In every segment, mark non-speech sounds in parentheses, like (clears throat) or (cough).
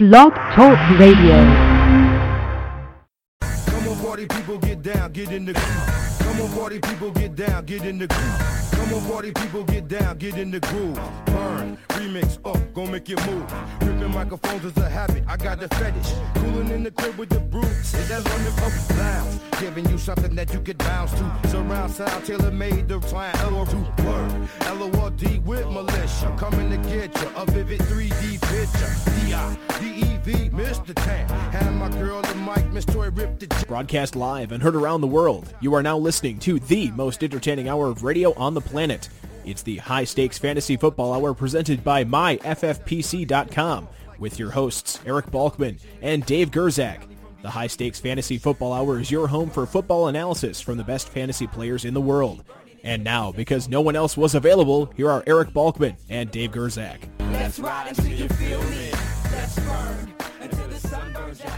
Blog Talk Radio. Come on, party people, get down, get in the. Come on, party people, get down, get in the. Come on, party people, get down, get in the groove. Burn, remix, up, gon' make it move. Ripping microphones is a habit, I got the fetish. Cooling in the crib with the brew. Is that London up lounge? Giving you something that you could bounce to. Surround sound, tailor made the flying L-O-2 word. L-O-R-D with militia. Coming to get you a vivid 3D picture. D-I-D-E-V, Mr. Tan. Had my girl the mic, Miss Toy ripped the Broadcast live and heard around the world, you are now listening to the most entertaining hour of radio on the planet. It's the High Stakes Fantasy Football Hour presented by MyFFPC.com with your hosts Eric Balkman and Dave Gerczak. The High Stakes Fantasy Football Hour is your home for football analysis from the best fantasy players in the world. And now, because no one else was available, here are Eric Balkman and Dave Gerczak. Let's ride until you feel me. Let's burn until the sun burns your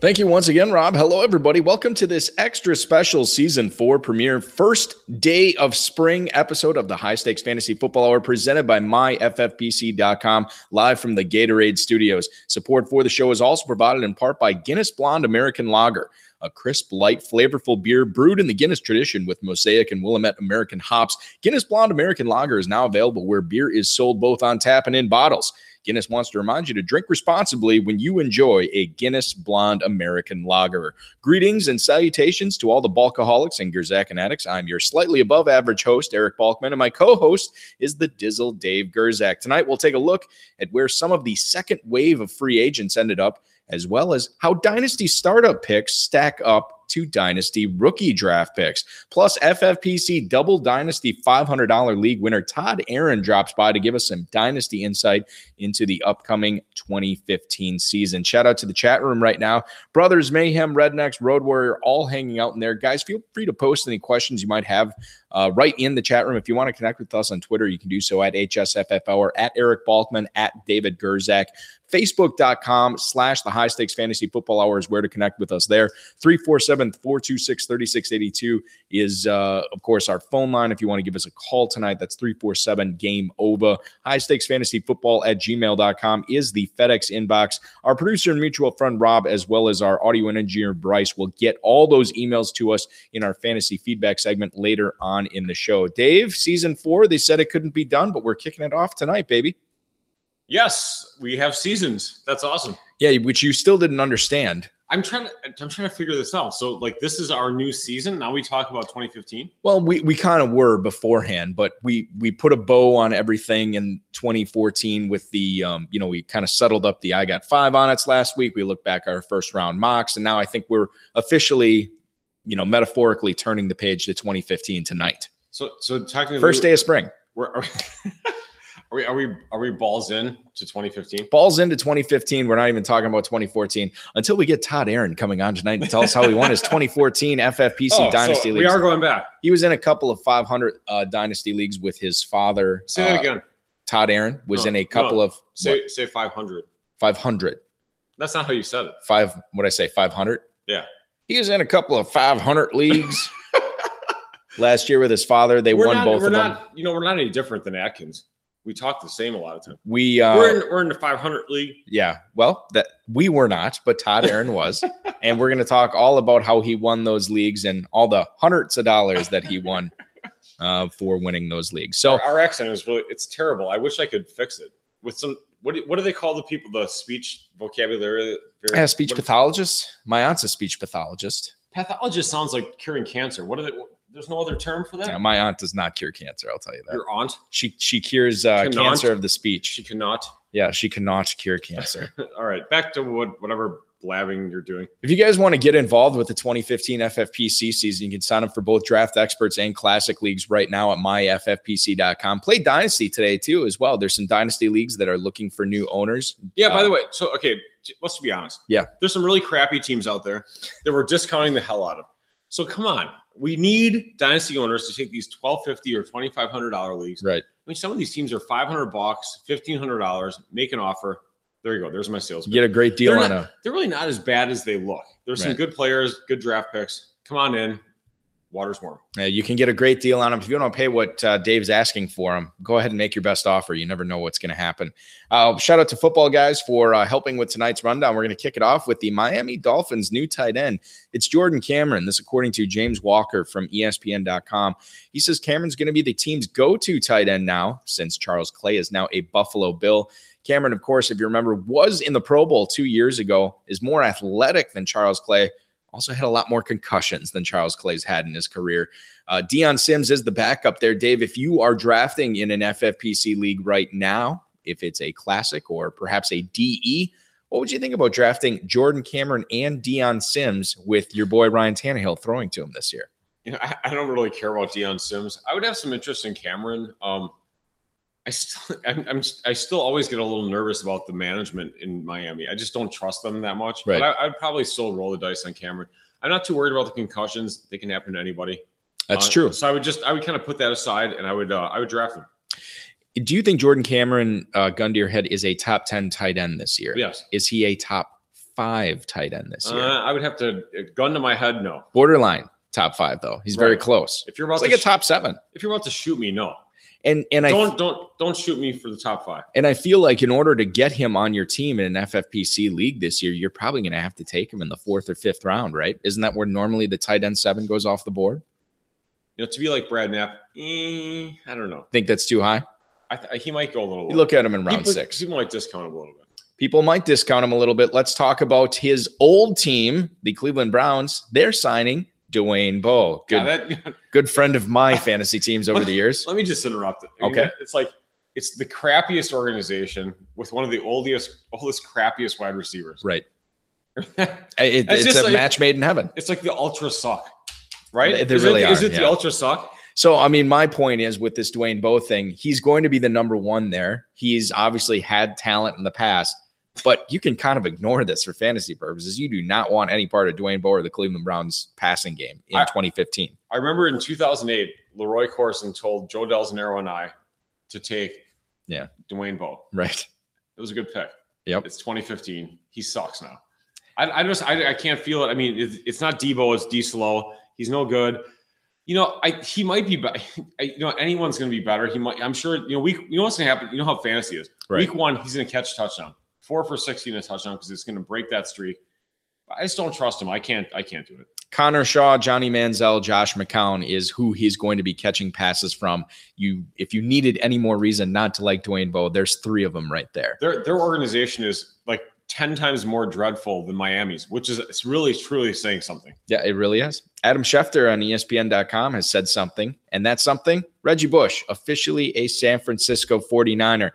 Thank you once again, Rob. Hello, everybody. Welcome to this extra special season four premiere, first day of spring episode of the High Stakes Fantasy Football Hour presented by myffpc.com, live from the Gatorade studios. Support for the show is also provided in part by Guinness Blonde American Lager, a crisp, light, flavorful beer brewed in the Guinness tradition with Mosaic and Willamette American hops. Guinness Blonde American Lager is now available where beer is sold both on tap and in bottles. Guinness wants to remind you to drink responsibly when you enjoy a Guinness Blonde American Lager. Greetings and salutations to all the Balkaholics and Gerczak addicts. I'm your slightly above average host, Eric Balkman, and my co host is the Dizzle Dave Gerczak. Tonight, we'll take a look at where some of the second wave of free agents ended up, as well as how Dynasty startup picks stack up to Dynasty rookie draft picks. Plus, FFPC Double Dynasty $500 league winner Todd Aron drops by to give us some Dynasty insight into the upcoming 2015 season. Shout out to the chat room right now. Brothers Mayhem, Rednecks, Road Warrior, all hanging out in there. Guys, feel free to post any questions you might have uh, right in the chat room. If you want to connect with us on Twitter, you can do so at HSFF or at Eric Balkman, at David Gerczak. Facebook.com slash the high stakes fantasy football hour is where to connect with us there. 347 426 3682 is, uh, of course, our phone line. If you want to give us a call tonight, that's 347 game over. High stakes fantasy football at gmail.com is the FedEx inbox. Our producer and mutual friend Rob, as well as our audio engineer Bryce, will get all those emails to us in our fantasy feedback segment later on in the show. Dave, season four, they said it couldn't be done, but we're kicking it off tonight, baby. Yes, we have seasons. That's awesome. Yeah, which you still didn't understand. I'm trying to I'm trying to figure this out. So like this is our new season. Now we talk about 2015. Well, we, we kind of were beforehand, but we we put a bow on everything in 2014 with the um, you know, we kind of settled up the I got five on it last week. We looked back at our first round mocks, and now I think we're officially, you know, metaphorically turning the page to 2015 tonight. So so technically First day of spring. We're, (laughs) are, we, are we are we balls in to 2015? Balls into 2015. We're not even talking about 2014 until we get Todd Aron coming on tonight to tell us how he won his 2014 FFPC (laughs) Oh, Dynasty so League. we are going back. He was in a couple of 500 uh, Dynasty leagues with his father. Say that uh, again. Todd Aron was No, in a couple no. of Say what, say 500. 500. That's not how you said it. Five, what I say, 500? Yeah. He was in a couple of 500 leagues (laughs) last year with his father. They we're won not, both we're of them. you know, we're not any different than Atkins. We talk the same a lot of times. We, uh, we're in we're in the 500 league. yeah, well, that we were not, but Todd Aron was. (laughs) and we're going to talk all about how he won those leagues and all the hundreds of dollars that he won uh, for winning those leagues. So, our, our accent is really it's terrible. I wish I could fix it with some what do, what do they call the people the speech vocabulary yeah, speech what- pathologist. My aunt's a speech pathologist. pathologist sounds like curing cancer. What are they? There's no other term for that. Yeah, my aunt does not cure cancer. I'll tell you that. Your aunt, She she cures uh, Cannot? cancer of the speech. she cannot. Yeah, she cannot cure cancer. (laughs) All right, back to what whatever blabbing you're doing. if you guys want to get involved with the 2015 FFPC season, you can sign up for both draft experts and classic leagues right now at myffpc.com. Play Dynasty today too, as well. There's some Dynasty leagues that are looking for new owners. Yeah. By Uh, the way, so okay, let's be honest. Yeah. there's some really crappy teams out there that we're discounting the hell out of. So come on, we need dynasty owners to take these 1250 or 2500 dollar leagues. Right. I mean, some of these teams are 500 bucks, 1500 dollars. Make an offer. There you go. There's my sales. You get a great deal They're on not- a They're really not as bad as they look. There's some good players, good draft picks. Come on in. water's warm. Uh, you can get a great deal on them. If you don't pay what uh, Dave's asking for them, go ahead and make your best offer. You never know what's going to happen. Uh, shout out to football guys for uh, helping with tonight's rundown. We're going to kick it off with the Miami Dolphins' new tight end. It's Jordan Cameron. This, according to James Walker from ESPN.com. He says Cameron's going to be the team's go to tight end now, since Charles Clay is now a Buffalo Bill. Cameron, of course, if you remember, was in the Pro Bowl two years ago, is more athletic than Charles Clay also had a lot more concussions than Charles Clay's had in his career. Uh, Dion Sims is the backup there. Dave, if you are drafting in an FFPC league right now, if it's a classic or perhaps a DE, what would you think about drafting Jordan Cameron and Dion Sims with your boy Ryan Tannehill throwing to him this year? You know, I, I don't really care about Dion Sims. I would have some interest in Cameron. Um, I still, (laughs) I'm, I'm, I still always get a little nervous about the management in Miami. I just don't trust them that much. Right. But I, I'd probably still roll the dice on Cameron. I'm not too worried about the concussions; they can happen to anybody. That's Uh, true. So I would just, I would kind of put that aside, and I would, uh, I would draft him. Do you think Jordan Cameron, uh, gun to your head, is a top 10 tight end this year? Yes. Is he a top five tight end this Uh, year? I would have to gun to my head. No. Borderline top five, though. He's very close. If you're about It's like to a top seven. if you're about to shoot me, no. And and I Don't don't don't shoot me for the top five. And I feel like in order to get him on your team in an FFPC league this year, you're probably going to have to take him in the fourth or fifth round, right? Isn't that where normally the tight end seven goes off the board? You know, to be like Brad Knapp, eh, I don't know. Think that's too high? I th- he might go a little. You low. look at him in round People- six. People might discount him a little bit. People might discount him a little bit. Let's talk about his old team, the Cleveland Browns. They're signing Dwayne Bowe, good, Yeah, that, good friend of my fantasy teams over the (laughs) years. let me just interrupt it. I mean, Okay. it's like it's the crappiest organization with one of the oldest, oldest, crappiest wide receivers. Right. (laughs) it's It- It's a like- match made in heaven. It's like the ultra suck, right? They- they is really it, Is are, it the ultra suck? So, I mean, my point is with this Dwayne Bowe thing, he's going to be the number one there. He's obviously had talent in the past, but you can kind of ignore this for fantasy purposes. You do not want any part of Dwayne Bowe or the Cleveland Browns passing game in I- 2015. I remember in 2008, Leroy Corson told Joe Delzanero and I to take Yeah. Dwayne Bowe. Right. It was a good pick. Yep. It's 2015. He sucks now. I, I just I, I can't feel it. I mean, it's, it's not Debo. It's D Slow. He's no good. You know, I he might be. I, you know, anyone's going to be better. He might. I'm sure. You know, week. You know what's going to happen. You know how fantasy is. Right. Week one, he's going to catch a touchdown. Four for 16 a touchdown because it's going to break that streak. I just don't trust him. I can't. I can't do it. Connor Shaw, Johnny Manziel, Josh McCown is who he's going to be catching passes from. You, if you needed any more reason not to like Dwayne Bowe, there's three of them right there. Their their organization is like 10 times more dreadful than Miami's, which is it's really truly saying something. Yeah, it really is. Adam Schefter on ESPN.com has said something, and that's something Reggie Bush, officially a San Francisco 49er.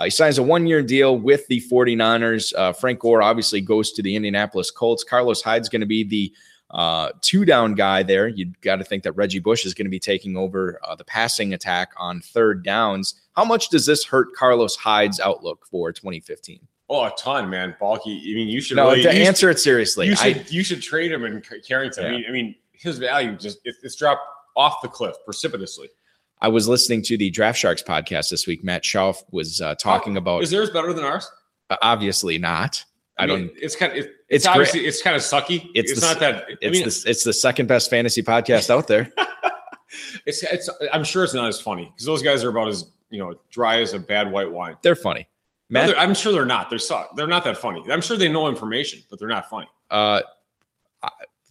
Uh, he signs a one year deal with the 49ers. Uh, Frank Gore obviously goes to the Indianapolis Colts. Carlos Hyde's going to be the uh, two down guy there. You've got to think that Reggie Bush is going to be taking over uh, the passing attack on third downs. How much does this hurt Carlos Hyde's outlook for 2015? Oh, a ton, man. Balky. I mean, you should No, really to you answer it seriously, you I, should you should trade him in Carrington. I mean, I mean, his value just it, it's dropped off the cliff precipitously. I was listening to the Draft Sharks podcast this week. Matt Schauf was uh, talking about Oh, Is theirs better than ours? Uh, obviously not. I, mean, don't. It's kind of it, It's it's, great. obviously it's kind of sucky. It's It's, the- not that. I It's mean, the it's the second best fantasy podcast out there. (laughs) it's it's. I'm sure it's not as funny because those guys are about as you know dry as a bad white wine. They're funny. No, Matt, they're- I'm sure they're not. They're suck. They're not that funny. I'm sure they know information, but they're not funny. uh,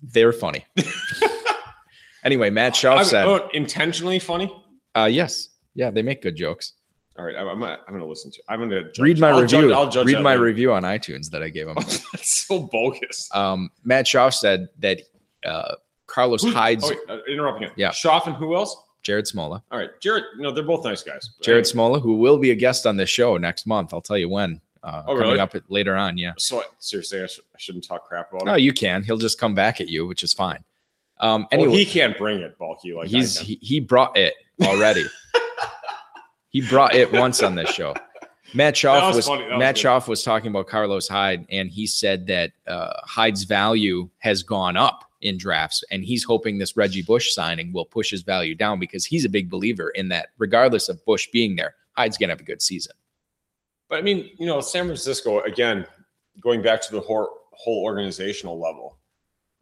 they're funny. (laughs) anyway, Matt Schauf said, oh, intentionally funny. Uh, "Yes, yeah, they make good jokes." All right, I'm, I'm, gonna, I'm gonna listen to. I'm gonna judge. Read my I'll review. Judge, I'll judge Read my later. review on iTunes that I gave him. (laughs) That's so bogus. um, Matt Schauf said that uh, Carlos Who- Hyde's Oh, wait, uh, interrupting him. Yeah. Schauf and who else? Jared Smola. All right, Jared. No, they're both nice guys. Jared Smola, who will be a guest on this show next month. I'll tell you when. Uh, Oh, coming really? up later on. Yeah. So seriously, I, sh- I shouldn't talk crap about No, him. No, you can. He'll just come back at you, which is fine. Um, Well, anyway, he can't bring it, bulky like he's he, he brought it already. (laughs) he brought it once on this show. Matt That Schauf was was. Was Matt. Schauf was talking about Carlos Hyde, and he said that uh, Hyde's value has gone up in drafts, and he's hoping this Reggie Bush signing will push his value down because he's a big believer in that. Regardless of Bush being there, Hyde's gonna have a good season. But I mean, you know, San Francisco again, going back to the whole, whole organizational level.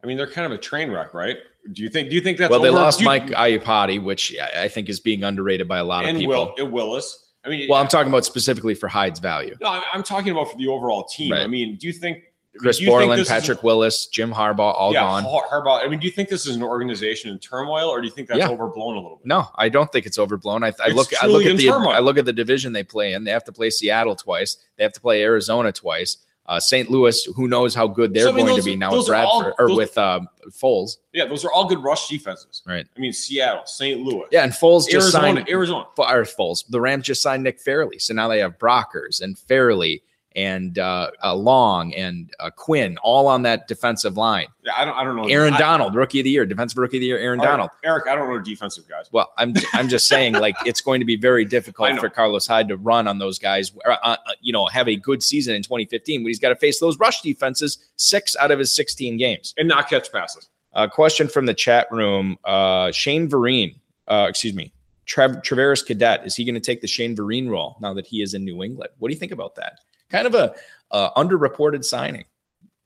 I mean, they're kind of a train wreck, right? Do you think? Do you think that's well, they over- lost you- Mike Iupati, which I think is being underrated by a lot of and people. Will and Willis. I mean, well, I'm talking about specifically for Hyde's value. no, I'm- talking about for the overall team. I mean, do you think Chris you think Borland, this is- Patrick Willis, Jim Harbaugh, all yeah, gone. Har- Harbaugh. I mean, do you think this is an organization in turmoil, or do you think that's Yeah. overblown a little bit? No, I don't think it's overblown. I, I It's look, I look at the, turmoil. I look at the division they play in. They have to play Seattle twice. They have to play Arizona twice. Uh, St. Louis, who knows how good they're So, I mean, going those- to be now with are all- Bradford or those- with um, Foles. Yeah, those are all good rush defenses. Right. I mean, Seattle, St. Louis, Yeah, and Foles just signed Arizona. or Foles. The Rams just signed Nick Fairley, so now they have Brockers and Fairley and uh, uh, Long and uh, Quinn all on that defensive line. Yeah, I don't. I don't know. Aaron I- Donald, rookie of the year, defensive rookie of the year, Aaron all right, Donald. Eric, I don't know defensive guys. Well, I'm I'm just saying, like (laughs) it's going to be very difficult for Carlos Hyde to run on those guys. Uh, uh, you know, have a good season in 2015, but he's got to face those rush defenses six out of his 16 games. and not catch passes. A question from the chat room: uh, Shane Vereen, uh, excuse me, Trav- Travaris Cadet, is he going to take the Shane Vereen role now that he is in New England? What do you think about that? Kind of a uh, underreported signing.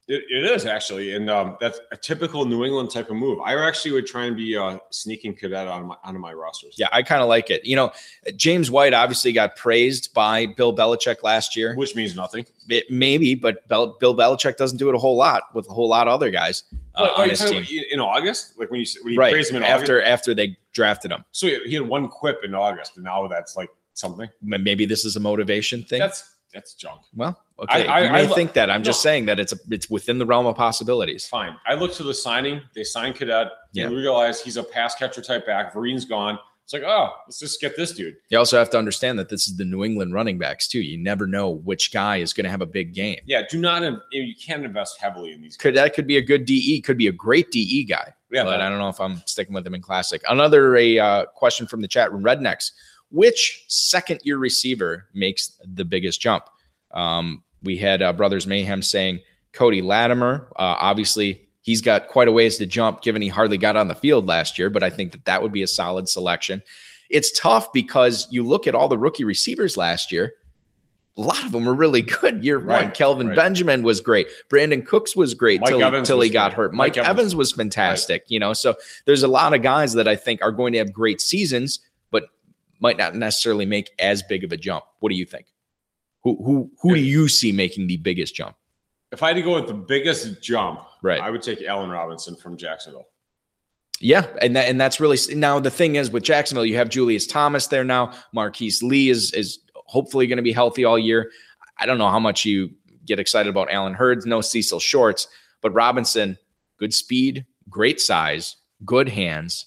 It, it is actually, and um, that's a typical New England type of move. I actually would try and be uh, sneaking cadet on my onto my rosters. Yeah, I kind of like it. You know, James White obviously got praised by Bill Belichick last year. which means nothing. It, maybe, but Bel- Bill Belichick doesn't do it a whole lot with a whole lot of other guys uh, on you his team. in August, like when you when you Right praised him in August. after after they drafted him. So he he had one quip in August, and now that's like something. Maybe this is a motivation thing. That's that's junk. well, okay. I- you may I think that. I'm just saying that it's a, it's within the realm of possibilities. Fine. I look to the signing. They signed Cadet. Yeah. They realize he's a pass catcher type back. Vereen's gone. It's like, oh, let's just get this dude. You also have to understand that this is the New England running backs too. You never know which guy is going to have a big game. Yeah, do not. You can't invest heavily in these. Could that could be a good DE? Could be a great DE guy. Yeah, but I don't know if I'm sticking with him in classic. Another a uh, question from the chat room. Rednecks. Which second year receiver makes the biggest jump? Um, we had uh, Brothers Mayhem saying Cody Latimer. Uh, obviously, he's got quite a ways to jump, given he hardly got on the field last year. But I think that that would be a solid selection. It's tough because you look at all the rookie receivers last year. A lot of them were really (laughs) good. Year one, Kelvin right. Benjamin was great. Brandin Cooks was great Mike till, Evans till he got hurt. Mike, Mike Evans, Evans- was fantastic. You know, so there's a lot of guys that I think are going to have great seasons, might not necessarily make as big of a jump. What do you think? Who who who do you see making the biggest jump? If I had to go with the biggest jump, Right. I would take Allen Robinson from Jacksonville. Yeah, and that and that's really now the thing is with Jacksonville, you have Julius Thomas there now. Marquise Lee is is hopefully going to be healthy all year. I don't know how much you get excited about Allen Hurns, no Cecil Shorts, but Robinson, good speed, great size, good hands,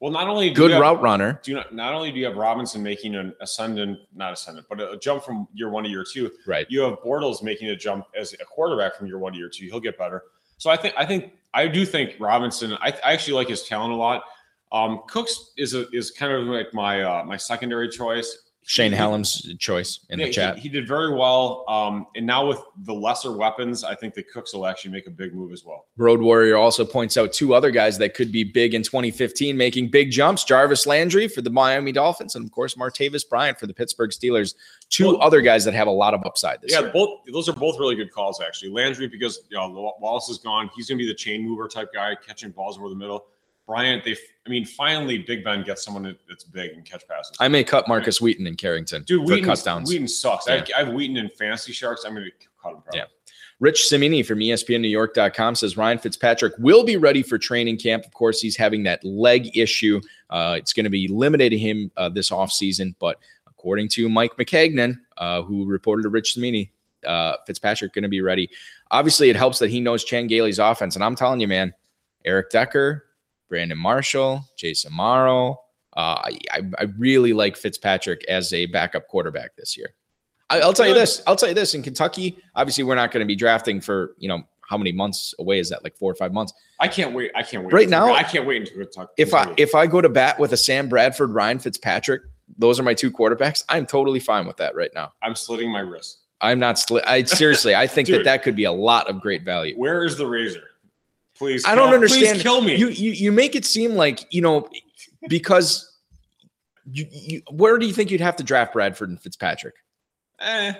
Well, not only good have- route runner. Do you not, not only do you have Robinson making an ascendant, not ascendant, but a jump from year one to year two, Right. you have Bortles making a jump as a quarterback from year one to year two. He'll get better. So I think I think I do think Robinson. I, I actually like his talent a lot. Um, Cooks is a, is kind of like my uh, my secondary choice. Shane He- Hallam's choice in yeah, the chat. He, did very well. Um, and now with the lesser weapons, I think the Cooks will actually make a big move as well. Road Warrior also points out two other guys that could be big in 2015, making big jumps. Jarvis Landry for the Miami Dolphins, and of course Martavis Bryant for the Pittsburgh Steelers. Two Well- other guys that have a lot of upside this Yeah, year. both those are both really good calls actually. Landry because you know, Wallace is gone, he's going to be the chain mover type guy, catching balls over the middle. Bryant, they, I mean, finally, Big Ben gets someone that's big and catch passes. I may cut Markus Wheaton in Carrington Dude, Wheaton, touchdowns. Wheaton sucks. Yeah. I, I have Wheaton in fantasy sharks. I'm going to cut him. Probably. Yeah. Rich Cimini from ESPNNewYork.com says Ryan Fitzpatrick will be ready for training camp. Of course, he's having that leg issue. Uh, it's going to be limited to him uh, this offseason. But according to Mike Maccagnan, uh, who reported to Rich Cimini, uh, Fitzpatrick going to be ready. Obviously, it helps that he knows Chan Gailey's offense. And I'm telling you, man, Eric Decker, Brandon Marshall, Jace Amaro. Uh, I, I really like Fitzpatrick as a backup quarterback this year. I, I'll tell you this. I'll tell you this. In Kentucky, obviously, we're not going to be drafting for you know how many months away is that? Like four or five months. I can't wait. I can't wait. Right now- I can't wait until talk. If I if I go to bat with a Sam Bradford, Ryan Fitzpatrick, those are my two quarterbacks. I'm totally fine with that right now. I'm slitting my wrist. I'm not. Sli- I seriously, I think that that could be a lot of great value. Where is the razor? Please, I don't understand. Please kill me. You, you you make it seem like you know because you, you where do you think you'd have to draft Bradford and Fitzpatrick? eh,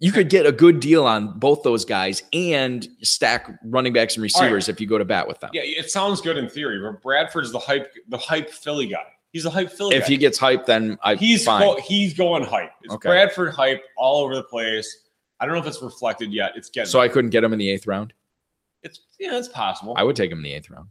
You could get a good deal on both those guys and stack running backs and receivers if you go to bat with them. Yeah, it sounds good in theory, but Bradford's the hype, the hype Philly guy. He's a hype Philly If guy. he gets hyped, then I he's fine. go, he's going hype. It's Okay. Bradford hype all over the place. I don't know if it's reflected yet. It's getting so I couldn't get him in the eighth round. It's yeah, it's possible. I would take him in the eighth round.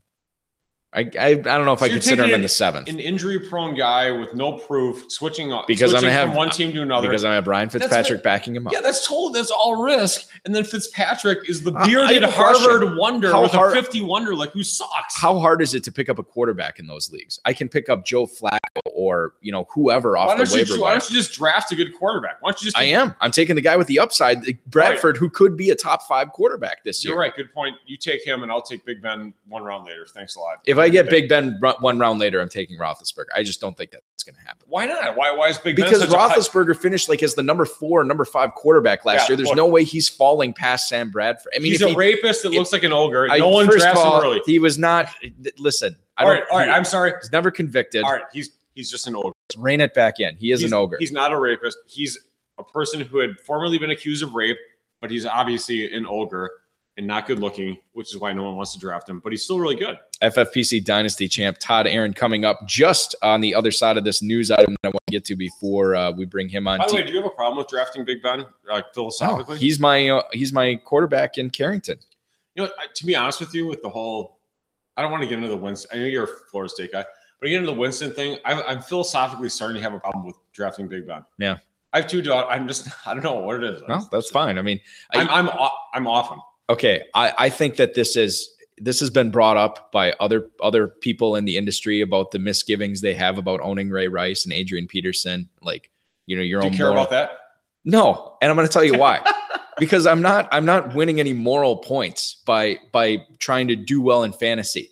I I, I don't know if So I consider him in the seventh An injury prone guy with no proof switching up Because I'm gonna have- from one team to another. because I have Brian Fitzpatrick backing him up. yeah, that's total. That's all risk. And then Fitzpatrick is the bearded question. Harvard wonder How with hard- a 50 wonder like who sucks. How hard is it to pick up a quarterback in those leagues? I can pick up Joe Flacco or you know whoever off the don't, you, waiver why don't you just draft a good quarterback? Why don't you just? I am. I'm taking the guy with the upside, Bradford, who could be a top five quarterback this year. You're right. Good point. You take him, and I'll take Big Ben one round later. Thanks a lot. If I get Big Ben one round later, I'm taking Roethlisberger. I just don't think that's going to happen. why not? Why? Why is Big Ben Because hype- Roethlisberger finished like as the number four, number five quarterback last Yeah, year. There's look. no way he's falling past Sam Bradford. I mean, he's a he, rapist that if- looks like an ogre. I- no one first drafts all, him early. He was not. Listen, I all right. All right. He, I'm sorry. he's never convicted. All right, he's he's just an ogre. Let's Rein it back in. He is he's, an ogre. He's not a rapist. He's a person who had formerly been accused of rape, but he's obviously an ogre and not good looking, which is why no one wants to draft him. But he's still really good. FFPC Dynasty champ Todd Aron coming up just on the other side of this news item that I want to get to before uh, we bring him on. By the way, do you have a problem with drafting Big Ben, like No, philosophically? he's my uh, he's my quarterback in Carrington. You know, to be honest with you, with the whole, I don't want to get into the Winston. I know you're a Florida State guy, but get into the Winston thing. I'm, I'm philosophically starting to have a problem with drafting Big Ben. Yeah. I have two daughters. I'm just, (laughs) I don't know what it is. No, that's fine. I mean, I- I'm, I'm, off, I'm off him. Okay, I, I think that this is this has been brought up by other other people in the industry about the misgivings they have about owning Ray Rice and Adrian Peterson. Like, you know, your Do own you care moral- about that? No, and I'm going to tell you why. (laughs) because I'm not I'm not winning any moral points by by trying to do well in fantasy.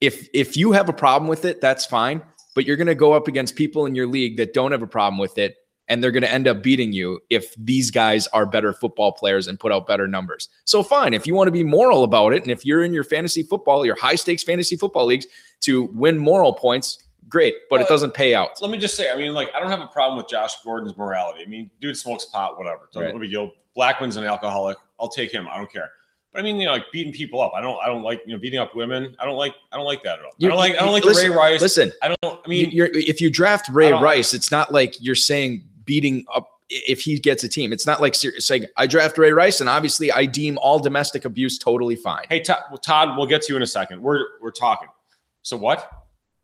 If if you have a problem with it, that's fine, but you're going to go up against people in your league that don't have a problem with it and they're going to end up beating you if these guys are better football players and put out better numbers. So fine, if you want to be moral about it and if you're in your fantasy football, your high stakes fantasy football leagues to win moral points, great, but it doesn't pay out. Let me just say, I mean, like, I don't have a problem with Josh Gordon's morality. I mean, dude smokes pot, whatever. So Right. deal. Blackmon's an alcoholic. I'll take him. I don't care. But I mean, you know, like beating people up. I don't. I don't like you know beating up women. I don't like. I don't like that at all. You- I don't like. I don't like listen- Ray Rice. Listen, I don't. I mean, you're, if you draft Ray Rice, it's not like you're saying beating up if he gets a team. It's not like ser- saying I draft Ray Rice and obviously I deem all domestic abuse totally fine. hey Todd, well, Todd, we'll get to you in a second. We're we're talking. So what?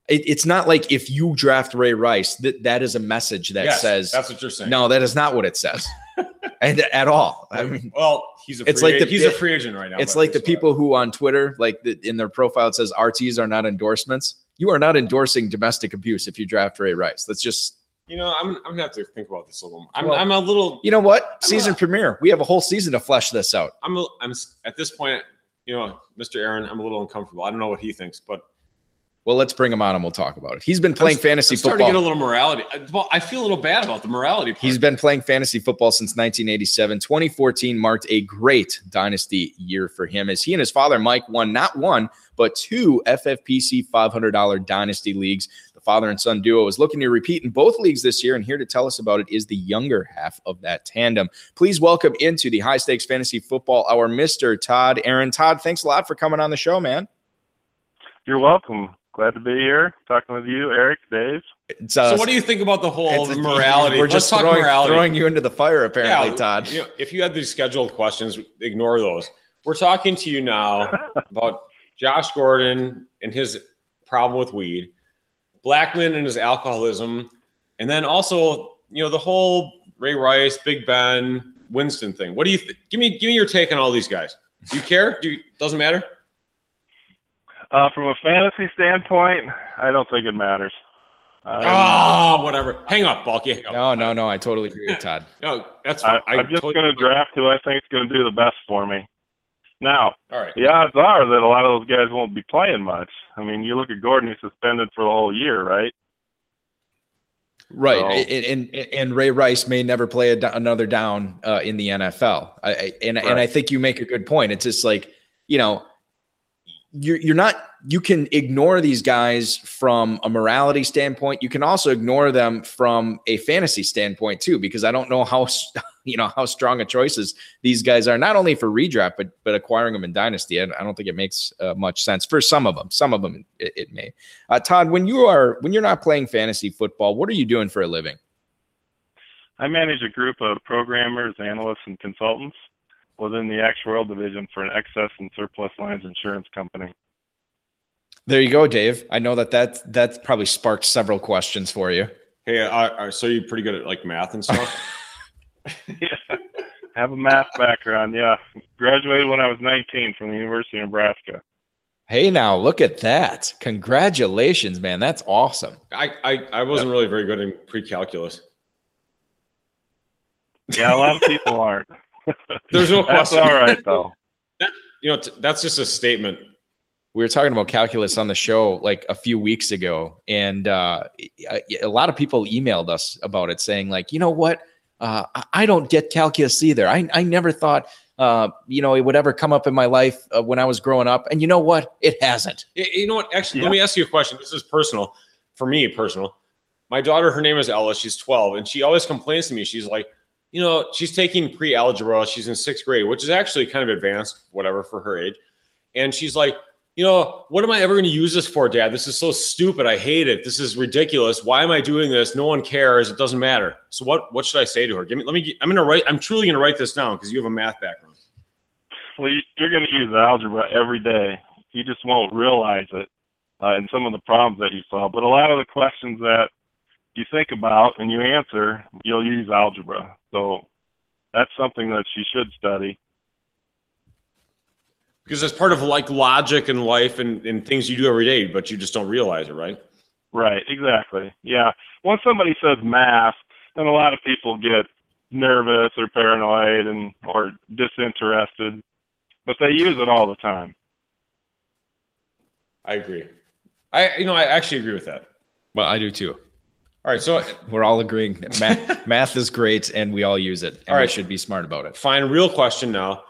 It- it's not like if you draft Ray Rice that that is a message that Yes, says that's what you're saying. no, that is not what it says, (laughs) and at all. I mean, well, he's a. Free It's like the- he's a free agent right now. it's like the people who on Twitter, like the, in their profile, it says RTs are not endorsements. You are not endorsing domestic abuse if you draft Ray Rice. That's just You know, I'm. I'm gonna have to think about this a little. I'm. Well- I'm a little. you know what I'm season not- premiere. We have a whole season to flesh this out. I'm. A, I'm at this point. You know, Mr. Aron, I'm a little uncomfortable. I don't know what he thinks, but Well, let's bring him on and we'll talk about it. He's been playing I'm fantasy starting to get a little morality. I- Well, I feel a little bad about the morality. Part. He's been playing fantasy football since 1987. 2014 marked a great dynasty year for him as he and his father, Mike, won not one, but two FFPC $500 dynasty leagues. The father and son duo is looking to repeat in both leagues this year. And here to tell us about it is the younger half of that tandem. Please welcome into the high stakes fantasy football hour, Mr. Todd Aron. Todd, thanks a lot for coming on the show, man. You're welcome. Glad to be here talking with you, Eric, Dave. It's, uh, so, what do you think about the whole it's- morality? We're Let's just talk throwing, morality. throwing you into the fire, apparently, Yeah, Todd. You know, if you had these scheduled questions, ignore those. We're talking to you now (laughs) about Josh Gordon and his problem with weed, Blackmon and his alcoholism, and then also, you know, the whole Ray Rice, Big Ben, Winston thing. What do you th- give me? Give me your take on all these guys. Do you care? Do you, doesn't matter? Uh, from a fantasy standpoint, I don't think it matters. Um, Ah, whatever. Hang up, Balky. Hang up. No, no, no. I totally agree with Todd. no. That's I, fine. I'm just totally- going to draft who I think is going to do the best for me. Now, All right. the odds are that a lot of those guys won't be playing much. I mean, you look at Gordon; he's suspended for the whole year, right? Right, So- and, and and Ray Rice may never play a d- another down uh, in the NFL. I, I, and and I think you make a good point. It's just like you know, you're you're not you can ignore these guys from a morality standpoint. You can also ignore them from a fantasy standpoint too, because I don't know how s- you know how strong a choices these guys are, not only for redraft but but acquiring them in dynasty. I, I don't think it makes uh, much sense for some of them. Some of them it, it may. Uh, Todd, when you are when you're not playing fantasy football, what are you doing for a living? I manage a group of programmers, analysts, and consultants within the World division for an excess and surplus lines insurance company. There you go, Dave. I know that that that probably sparked several questions for you. Hey, uh, uh, so you're pretty good at like math and stuff. (laughs) (laughs) yeah. Have a math background. Yeah. Graduated when I was 19 from the University of Nebraska. Hey, now look at that. Congratulations, man. That's awesome. I, I, I wasn't really very good in pre calculus. Yeah, a lot of people aren't. (laughs) There's no (laughs) That's question. all right, though. You know, t- that's just a statement. we were talking about calculus on the show like a few weeks ago and uh, a, a lot of people emailed us about it saying like you know what uh, I- i don't get calculus either i, I never thought uh, you know it would ever come up in my life uh, when i was growing up and you know what it hasn't You know what? Actually, Yeah. let me ask you a question. This is personal for me, personal. My daughter, her name is Ella. She's 12, and she always complains to me. She's like, you know, she's taking pre algebra. She's in sixth grade, which is actually kind of advanced, whatever, for her age. And she's like, you know, what am I ever going to use this for, Dad? This is so stupid. I hate it. This is ridiculous. Why am I doing this? No one cares. It doesn't matter. So what? What should I say to her? Give me. Let me. I'm going to write. I'm truly going to write this down because you have a math background. Well, you- you're going to use algebra every day. You just won't realize it uh, in some of the problems that you solve. But a lot of the questions that you think about and you answer, you'll use algebra. So that's something that she should study. Because it's part of like logic and life and, and things you do every day, but you just don't realize it, right? Right, exactly. Yeah. Once somebody says math, then a lot of people get nervous or paranoid and or disinterested, but they use it all the time. I agree. I you know I actually agree with that. well i do too All right, so we're all agreeing math, (laughs) math is great and we all use it and All we should be smart about it fine, real question now.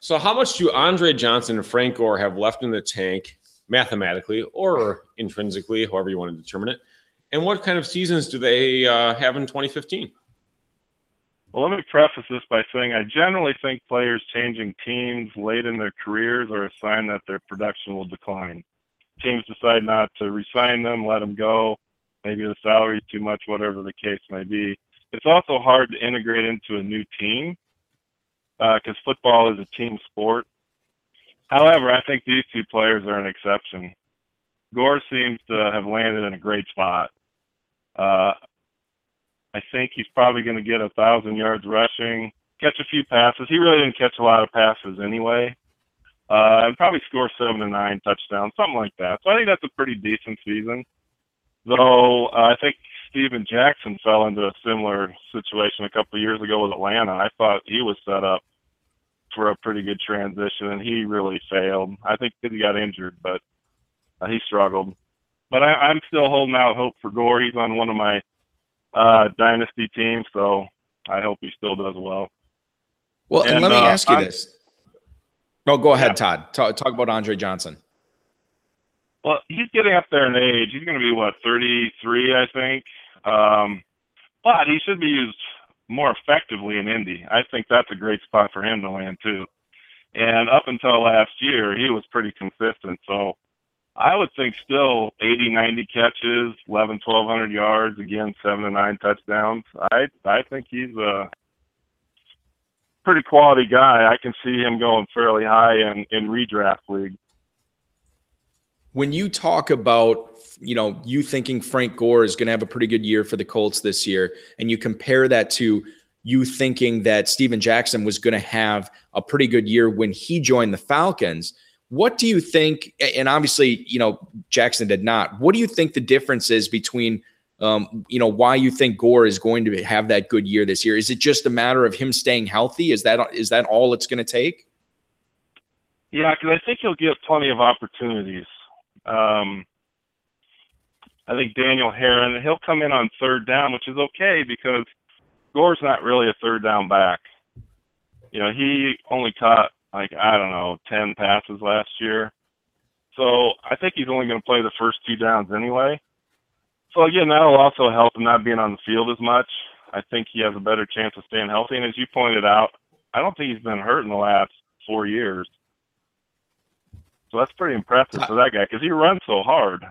So how much do Andre Johnson and Frank Gore have left in the tank mathematically or intrinsically, however you want to determine it? And what kind of seasons do they uh, have in 2015? Well, let me preface this by saying I generally think players changing teams late in their careers are a sign that their production will decline. Teams decide not to resign them, let them go. Maybe the salary is too much, whatever the case may be. It's also hard to integrate into a new team because football is a team sport. However, I think these two players are an exception. Gore seems to have landed in a great spot. Uh, I think he's probably going to get a thousand yards rushing, catch a few passes. He really didn't catch a lot of passes anyway, uh, and probably score seven to nine touchdowns, something like that. So I think that's a pretty decent season. Though uh, I think Steven Jackson fell into a similar situation a couple of years ago with Atlanta. I thought he was set up for a pretty good transition, and he really failed. I think he got injured, but uh, he struggled. But I, I'm still holding out hope for Gore. He's on one of my uh, dynasty teams, so I hope he still does well. well and, And, let me uh, ask you I'm- this oh go ahead Yeah. todd talk, talk about andre johnson Well, he's getting up there in age. He's going to be what 33, I think. Um, but he should be used more effectively in Indy. I think that's a great spot for him to land too. And up until last year, he was pretty consistent. So I would think still 80, 90 catches, 11, 1200 yards, again, seven to nine touchdowns. I I think he's a pretty quality guy. I can see him going fairly high in in redraft league. When you talk about you know you thinking Frank Gore is going to have a pretty good year for the Colts this year, and you compare that to you thinking that Steven Jackson was going to have a pretty good year when he joined the Falcons. What do you think? And obviously, you know Jackson did not. What do you think the difference is between? Um, you know why you think Gore is going to have that good year this year? Is it just a matter of him staying healthy? Is that is that all it's going to take? Yeah, because I think he'll get plenty of opportunities. Um, I think Daniel Herron, he'll come in on third down, which is okay because Gore's not really a third down back. You know, he only caught like I don't know ten passes last year, so I think he's only going to play the first two downs anyway. So again, that'll also help him not being on the field as much. I think he has a better chance of staying healthy. And as you pointed out, I don't think he's been hurt in the last four years. So that's pretty impressive for that guy because he runs so hard.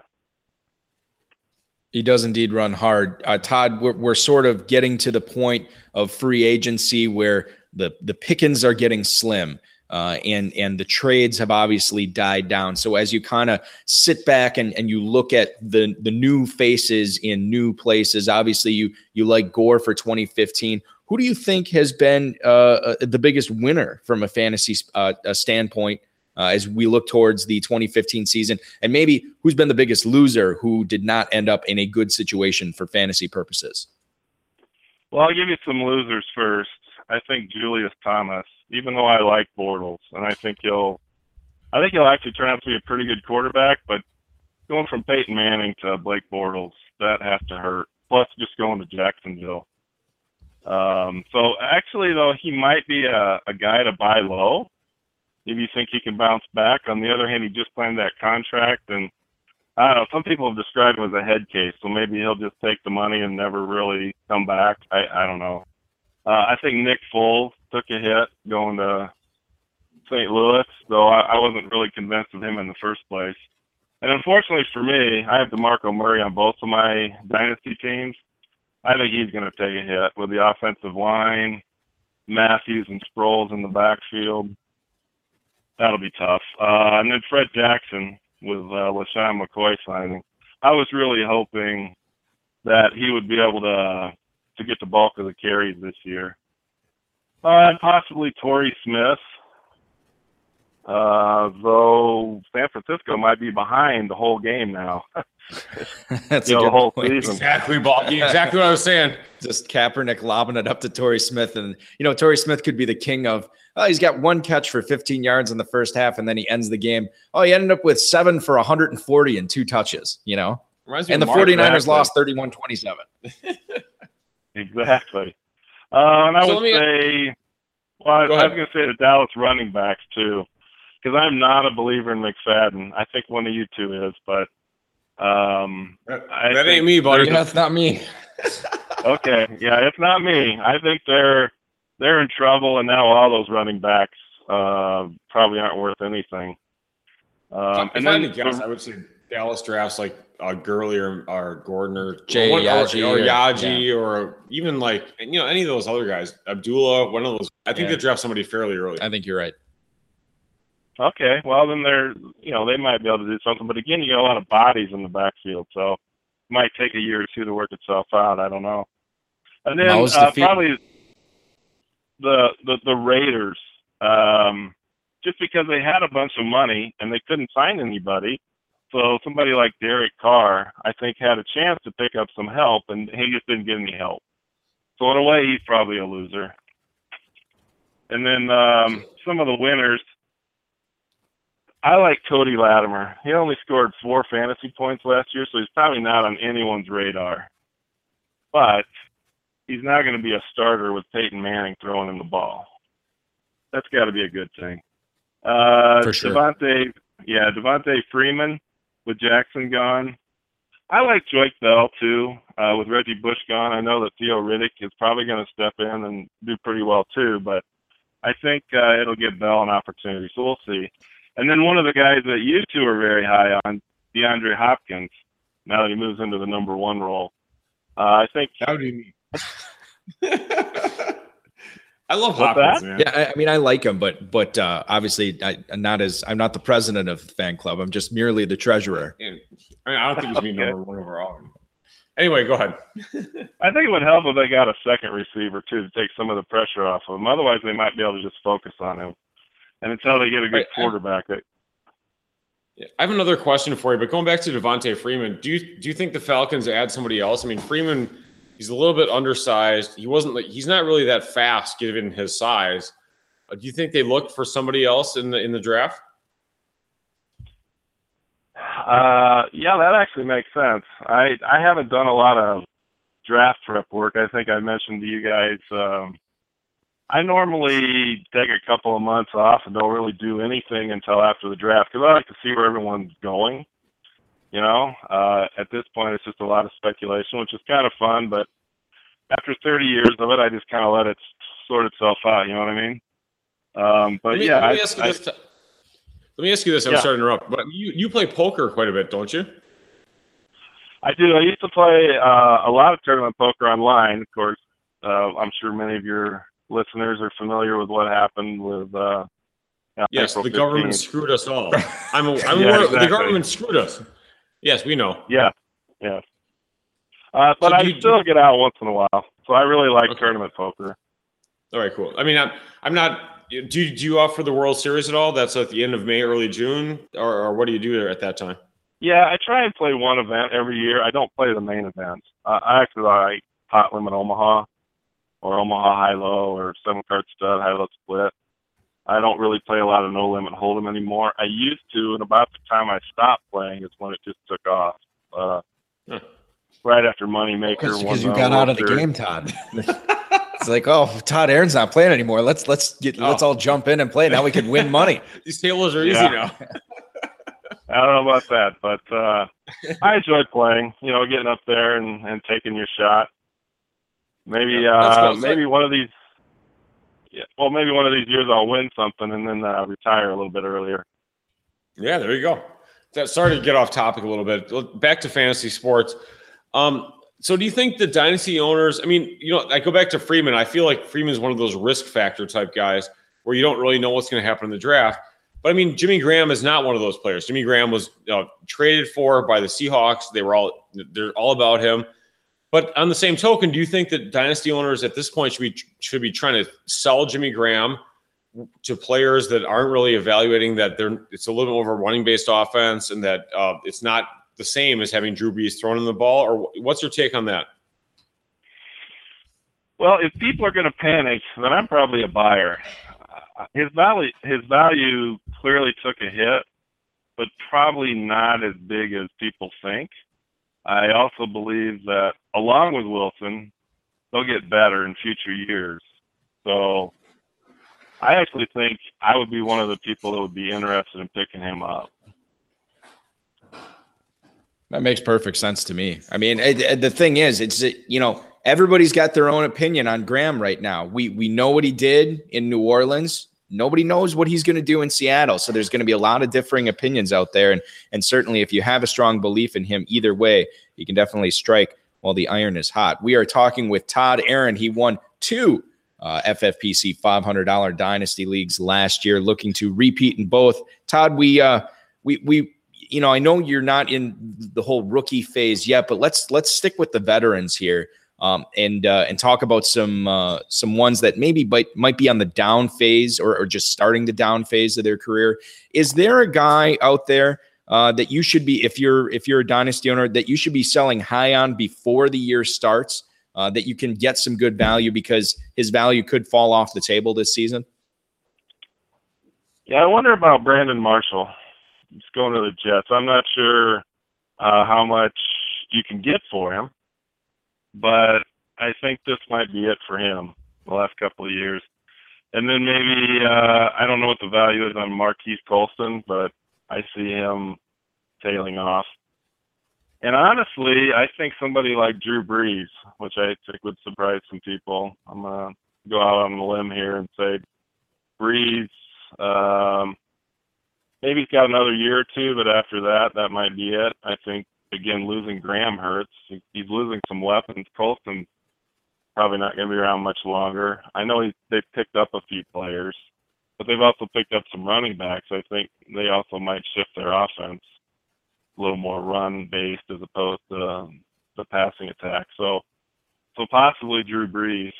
He does indeed run hard. Uh, Todd, we're, we're sort of getting to the point of free agency where the the pickings are getting slim. Uh, and and the trades have obviously died down. So as you kind of sit back and, and you look at the the new faces in new places, obviously you you like Gore for 2015. Who do you think has been uh, uh, the biggest winner from a fantasy uh, a standpoint uh, as we look towards the 2015 season? And maybe who's been the biggest loser who did not end up in a good situation for fantasy purposes? Well, I'll give you some losers first. I think Julius Thomas, even though I like Bortles, and I think he'll, I think he'll actually turn out to be a pretty good quarterback. But going from Peyton Manning to Blake Bortles, that has to hurt. Plus, just going to Jacksonville. Um, so actually, though, he might be a, a guy to buy low if you think he can bounce back. On the other hand, he just signed that contract, and I don't know. Some people have described him as a head case, so maybe he'll just take the money and never really come back. I, I don't know. Uh, I think Nick Foles took a hit going to St. Louis, though I, I wasn't really convinced of him in the first place. And unfortunately for me, I have DeMarco Murray on both of my dynasty teams. I think he's going to take a hit with the offensive line, Matthews and Sproles in the backfield. That'll be tough. Uh, and then Fred Jackson with uh, LeSean McCoy signing. I was really hoping that he would be able to to get the bulk of the carries this year. Uh, and possibly Torrey Smith, uh, though San Francisco might be behind the whole game now. (laughs) That's you a know, good the whole point. season. Exactly, Bob. (laughs) Exactly what I was saying. Just Kaepernick lobbing it up to Torrey Smith. And, you know, Torrey Smith could be the king of, oh, he's got one catch for 15 yards in the first half, and then he ends the game. Oh, he ended up with seven for 140 and two touches, you know? Reminds And the of Mark 49ers Exactly. lost 31 27. (laughs) Exactly. Uh, and I So would me- say, well, I, I was going to say the Dallas running backs too, because I'm not a believer in McFadden. I think one of you two is, but um, I that ain't me, buddy. That's not me. (laughs) okay, yeah, it's not me. I think they're they're in trouble, and now all those running backs uh, probably aren't worth anything. Um, if and I then had guess, I would say Dallas drafts like uh, Gurley or, or Gordon or Jay one- or- Yaji or, or- Yaji or even like you know any of those other guys, Abdullah, one of those. I think Yeah. they draft somebody fairly early. I think you're right. Okay, well then they're you know they might be able to do something, but again, you got a lot of bodies in the backfield, so it might take a year or two to work itself out. I don't know. And then uh, feed. probably the the the Raiders, um, just because they had a bunch of money and they couldn't sign anybody, so somebody like Derek Carr, I think, had a chance to pick up some help, and he just didn't get any help. So in a way, he's probably a loser. And then um, some of the winners. I like Cody Latimer. He only scored four fantasy points last year, so he's probably not on anyone's radar. But he's now going to be a starter with Peyton Manning throwing him the ball. That's got to be a good thing. Uh, For sure. Devonta, yeah, Devonta Freeman with Jackson gone. I like Joique Bell too, uh, with Reggie Bush gone. I know that Theo Riddick is probably going to step in and do pretty well too, but I think uh, it'll give Bell an opportunity. So we'll see. And then one of the guys that you two are very high on, DeAndre Hopkins, now that he moves into the number one role. Uh, I think How do you mean? I love What's Hopkins, that? man. Yeah, I, I mean, I like him, but but uh, obviously, I, I'm not as I'm not the president of the fan club. I'm just merely the treasurer. And- I mean, I don't think he's being Okay. number one overall. Anyway, go ahead. (laughs) I think it would help if they got a second receiver too to take some of the pressure off of him. Otherwise, they might be able to just focus on him. And until they get a good Right. quarterback, they, I have another question for you, but going back to Devonta Freeman, do you do you think the Falcons add somebody else? I mean, Freeman, he's a little bit undersized. He wasn't he's not really that fast given his size. Uh, Do you think they looked for somebody else in the in the draft? Uh, yeah, that actually makes sense. I I haven't done a lot of draft prep work. I think I mentioned to you guys. Um, I normally take a couple of months off and don't really do anything until after the draft because I like to see where everyone's going. You know, uh, at this point, it's just a lot of speculation, which is kind of fun. But after 30 years of it, I just kind of let it sort itself out. You know what I mean? Um, but Let me, yeah, let me I- ask you I- this. t- let me ask you this. I'm Yeah. sorry to interrupt, but you, you play poker quite a bit, don't you? I do. I used to play uh, a lot of tournament poker online. Of course, uh, I'm sure many of your listeners are familiar with what happened with. Uh, Yes, April the government screwed us all. I'm, a, (laughs) I'm Yeah, aware- exactly. the government screwed us. Yes, we know. Yeah, yeah. Uh, but So I you- still get out once in a while, so I really like Okay. tournament poker. All right, cool. I mean, I'm I'm not. Do you, do you offer the World Series at all? That's at the end of May, early June, or, or what do you do there at that time? Yeah, I try and play one event every year. I don't play the main events. Uh, I actually like Pot Limit Omaha, or Omaha High Low, or Seven Card Stud High Low Split. I don't really play a lot of No Limit Hold'em anymore. I used to, and about the time I stopped playing is when it just took off. Uh, Huh. right after Moneymaker. Because you got out of the Series. game, Todd. (laughs) it's like, oh, Todd Aron's not playing anymore. Let's let's get let's Oh. all jump in and play. Now we can win money. (laughs) These tables are easy Yeah. now. (laughs) I don't know about that, but uh, I enjoy playing. You know, getting up there and, and taking your shot. Maybe Yeah, uh, maybe one of these. Yeah, well, maybe one of these years I'll win something and then uh, retire a little bit earlier. Yeah, there you go. That, sorry to get off topic a little bit. Back to fantasy sports. Um, so, do you think the dynasty owners? I mean, you know, I go back to Freeman. I feel like Freeman is one of those risk factor type guys where you don't really know what's going to happen in the draft. But I mean, Jimmy Graham is not one of those players. Jimmy Graham was uh, traded for by the Seahawks. They were all they're all about him. But on the same token, do you think that dynasty owners at this point should be should be trying to sell Jimmy Graham to players that aren't really evaluating that they're it's a little bit of a running based offense and that uh, it's not the same as having Drew Brees thrown in the ball? Or what's your take on that? Well, if people are going to panic, then I'm probably a buyer. Uh, His value, his value clearly took a hit, but probably not as big as people think. I also believe that along with Wilson, they'll get better in future years. So I actually think I would be one of the people that would be interested in picking him up. That makes perfect sense to me. I mean, it, it- the thing is, it's you know everybody's got their own opinion on Graham right now. We we know what he did in New Orleans. Nobody knows what he's going to do in Seattle. So there's going to be a lot of differing opinions out there, and and certainly if you have a strong belief in him, either way, you can definitely strike while the iron is hot. We are talking with Todd Aron. He won two uh, FFPC $500 dynasty leagues last year, looking to repeat in both. Todd, we uh, we we you know, I know you're not in the whole rookie phase yet, but let's let's stick with the veterans here um, and uh, and talk about some uh, some ones that maybe might might be on the down phase or, or just starting the down phase of their career. Is there a guy out there uh, that you should be if you're if you're a dynasty owner that you should be selling high on before the year starts? Uh, that you can get some good value because his value could fall off the table this season. Yeah, I wonder about Brandon Marshall. He's going to the Jets. I'm not sure uh, how much you can get for him, but I think this might be it for him the last couple of years. And then maybe uh, I don't know what the value is on Marques Colston, but I see him tailing off. And honestly, I think somebody like Drew Brees, which I think would surprise some people. I'm gonna go out on a limb here and say Brees. Um, maybe he's got another year or two, but after that, that might be it. I think again, losing Graham hurts. He's losing some weapons. Colston probably not going to be around much longer. I know he, they've picked up a few players, but they've also picked up some running backs. I think they also might shift their offense a little more run based as opposed to um, the passing attack. So, so possibly Drew Brees.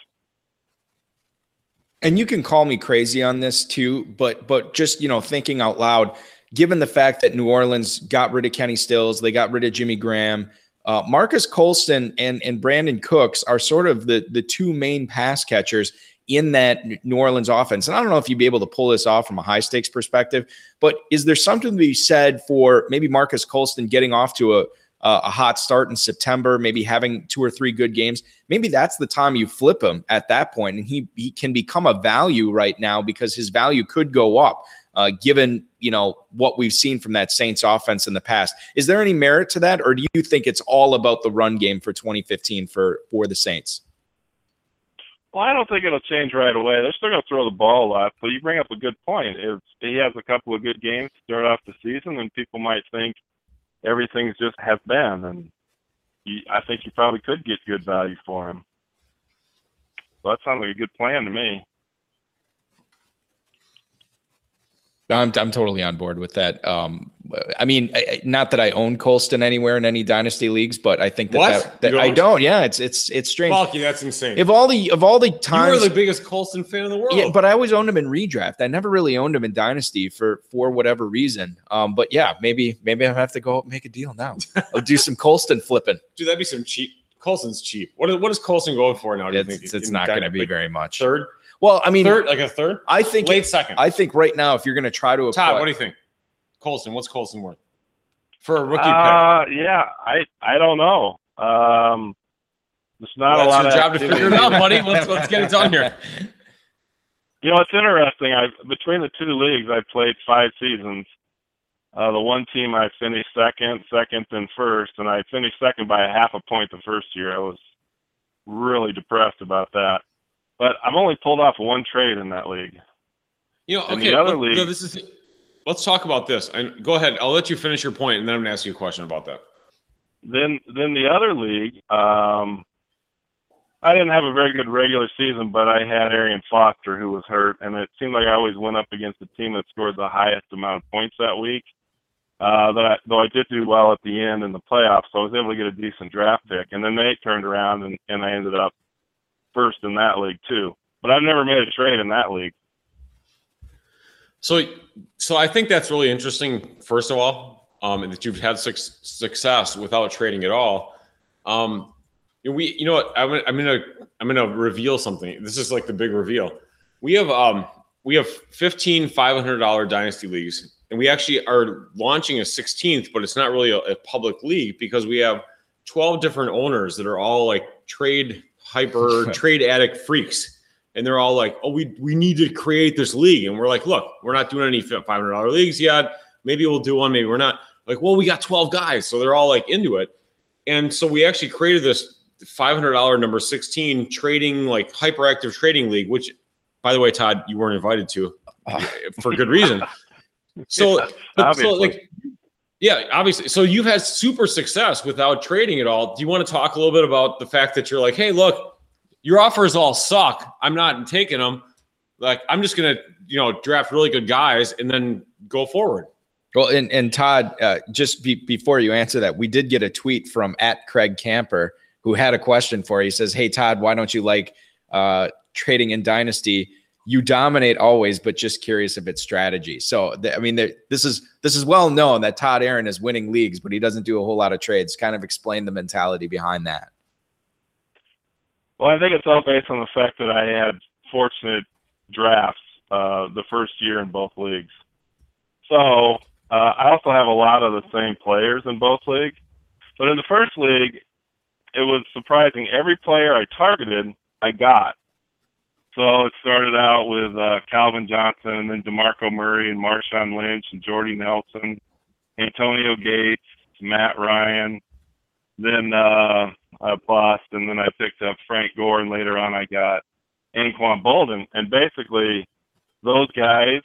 and you can call me crazy on this too but but just you know thinking out loud given the fact that new orleans got rid of kenny stills they got rid of jimmy graham uh, marques colston and and brandin cooks are sort of the the two main pass catchers in that new orleans offense and i don't know if you'd be able to pull this off from a high stakes perspective but is there something to be said for maybe marques colston getting off to a a hot start in September, maybe having two or three good games. Maybe that's the time you flip him at that point, and he he can become a value right now because his value could go up, uh, given you know what we've seen from that Saints offense in the past. Is there any merit to that, or do you think it's all about the run game for 2015 for for the Saints? Well, I don't think it'll change right away. They're still going to throw the ball a lot. but you bring up a good point. If he has a couple of good games to start off the season, then people might think everything's just has been, and I think you probably could get good value for him. So that sounds like a good plan to me. I'm I'm totally on board with that. Um, I mean, I, not that I own Colston anywhere in any dynasty leagues, but I think that, What? that, that I don't? Yeah, it's it's it's strange. Balky, that's insane. If all the of all the times you are the biggest Colston fan in the world. yeah, but I always owned him in redraft. I never really owned him in dynasty for for whatever reason. Um, but yeah, maybe maybe I have to go make a deal now. I'll do some Colston flipping. (laughs) dude, that'd be some cheap. Colston's cheap. What is, what is Colston going for now? Do you think It's, it's not going to be very much. third, Well, I mean, third, like a third, I think late second. I think right now, if you're going to try to Todd, what do you think? Colston, what's Colston worth for a rookie pick? Uh, yeah, I I don't know. Um, there's not Well, a lot that's of your job to figure it out, buddy. Let's let's get it done here. (laughs) You know, it's interesting. I between the two leagues, I played five seasons. Uh, the one team I finished second, second, and first, and I finished second by a half a point the first year. I was really depressed about that. But I've only pulled off one trade in that league. You know, In okay. the other let- no, league- this is. Let's talk about this. And go ahead. I'll let you finish your point, and then I'm going to ask you a question about that. Then, then the other league, um, I didn't have a very good regular season, but I had Arian Foster who was hurt, and it seemed like I always went up against the team that scored the highest amount of points that week. Uh, that I, though I did do well at the end in the playoffs, so I was able to get a decent draft pick. And then they turned around, and, and I ended up first in that league too. But I've never made a trade in that league. So, so I think that's really interesting. First of all, um, and that you've had suc success without trading at all. Um, we, you know what? I'm I'm gonna, I'm gonna reveal something. This is like the big reveal. We have, um, we have 15 $500 dynasty leagues, and we actually are launching a 16th, but it's not really a, a public league because we have 12 different owners that are all like trade hyper (laughs) trade addict freaks and they're all like, "Oh, we we need to create this league," and we're like, "Look, we're not doing any five hundred dollar leagues yet. Maybe we'll do one. Maybe we're not." Like, well, we got twelve guys, so they're all like into it, and so we actually created this five hundred dollar number sixteen trading like hyperactive trading league, which, by the way, Todd, you weren't invited to uh. for good reason. (laughs) So, Yeah, but so obviously. like. Yeah, obviously. So you've had super success without trading at all. Do you want to talk a little bit about the fact that you're like, hey, look, your offers all suck. I'm not taking them. Like, I'm just gonna, you know, draft really good guys and then go forward. Well, and, and Todd, uh, just be, before you answer that, we did get a tweet from at Craig Camper who had a question for you. He says, Hey, Todd, why don't you like uh, trading in Dynasty? You dominate always, but just curious if it's strategy. So, th- I mean, this is this is well known that Todd Aron is winning leagues, but he doesn't do a whole lot of trades. Kind of explain the mentality behind that. Well, I think it's all based on the fact that I had fortunate drafts uh, the first year in both leagues. So uh, I also have a lot of the same players in both leagues. But in the first league, it was surprising. Every player I targeted, I got. So it started out with uh, Calvin Johnson, and then DeMarco Murray, and Marshawn Lynch, and Jordy Nelson, Antonio Gates, Matt Ryan, then uh, uh, bust, and then I picked up Frank Gore, and later on I got Anquan Boldin. And basically, those guys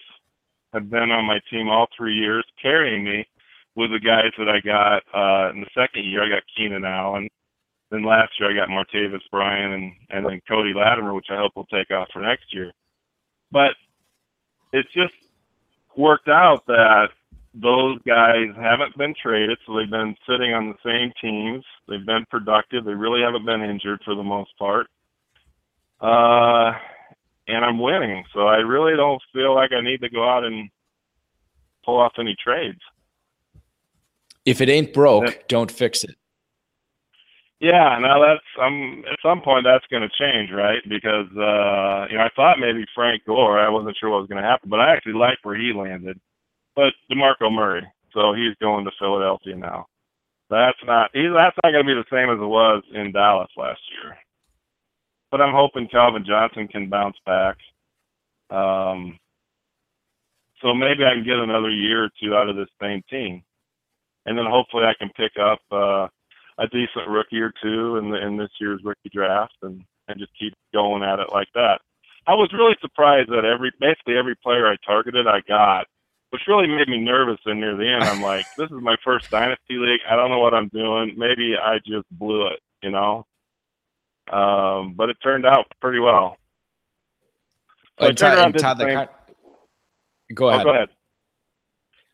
have been on my team all three years, carrying me with the guys that I got uh, in the second year. I got Keenan Allen. Then last year I got Martavis Bryant and, and then Cody Latimer, which I hope will take off for next year. But it's just worked out that those guys haven't been traded, so they've been sitting on the same teams. They've been productive. They really haven't been injured for the most part. Uh, and I'm winning, so I really don't feel like I need to go out and pull off any trades. If it ain't broke, Yeah. don't fix it. Yeah, now that's um at some point that's going to change, right? Because uh you know I thought maybe Frank Gore, I wasn't sure what was going to happen, but I actually like where he landed. But Demarco Murray, so he's going to Philadelphia now. That's not he's that's not going to be the same as it was in Dallas last year. But I'm hoping Calvin Johnson can bounce back. Um, so maybe I can get another year or two out of this same team, and then hopefully I can pick up. uh a decent rookie or two in the in this year's rookie draft, and and just keep going at it like that. I was really surprised that every basically every player I targeted I got, which really made me nervous. And near the end, I'm like, this is my first dynasty league. I don't know what I'm doing. Maybe I just blew it, you know. Um, but it turned out pretty well. So Uh, Todd, the go Oh, ahead. go ahead.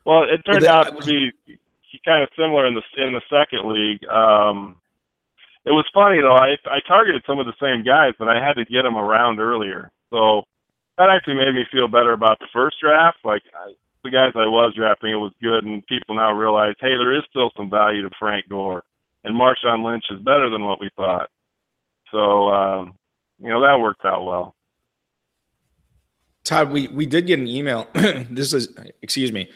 Well, it turned that- out to be kind of similar in the in the second league. Um, it was funny though. I I targeted some of the same guys, but I had to get them around earlier. So that actually made me feel better about the first draft. Like I, the guys I was drafting, it was good, and people now realize, hey, there is still some value to Frank Gore, and Marshawn Lynch is better than what we thought. So um, you know that worked out well. Todd, we we did get an email. (clears throat) this is excuse me.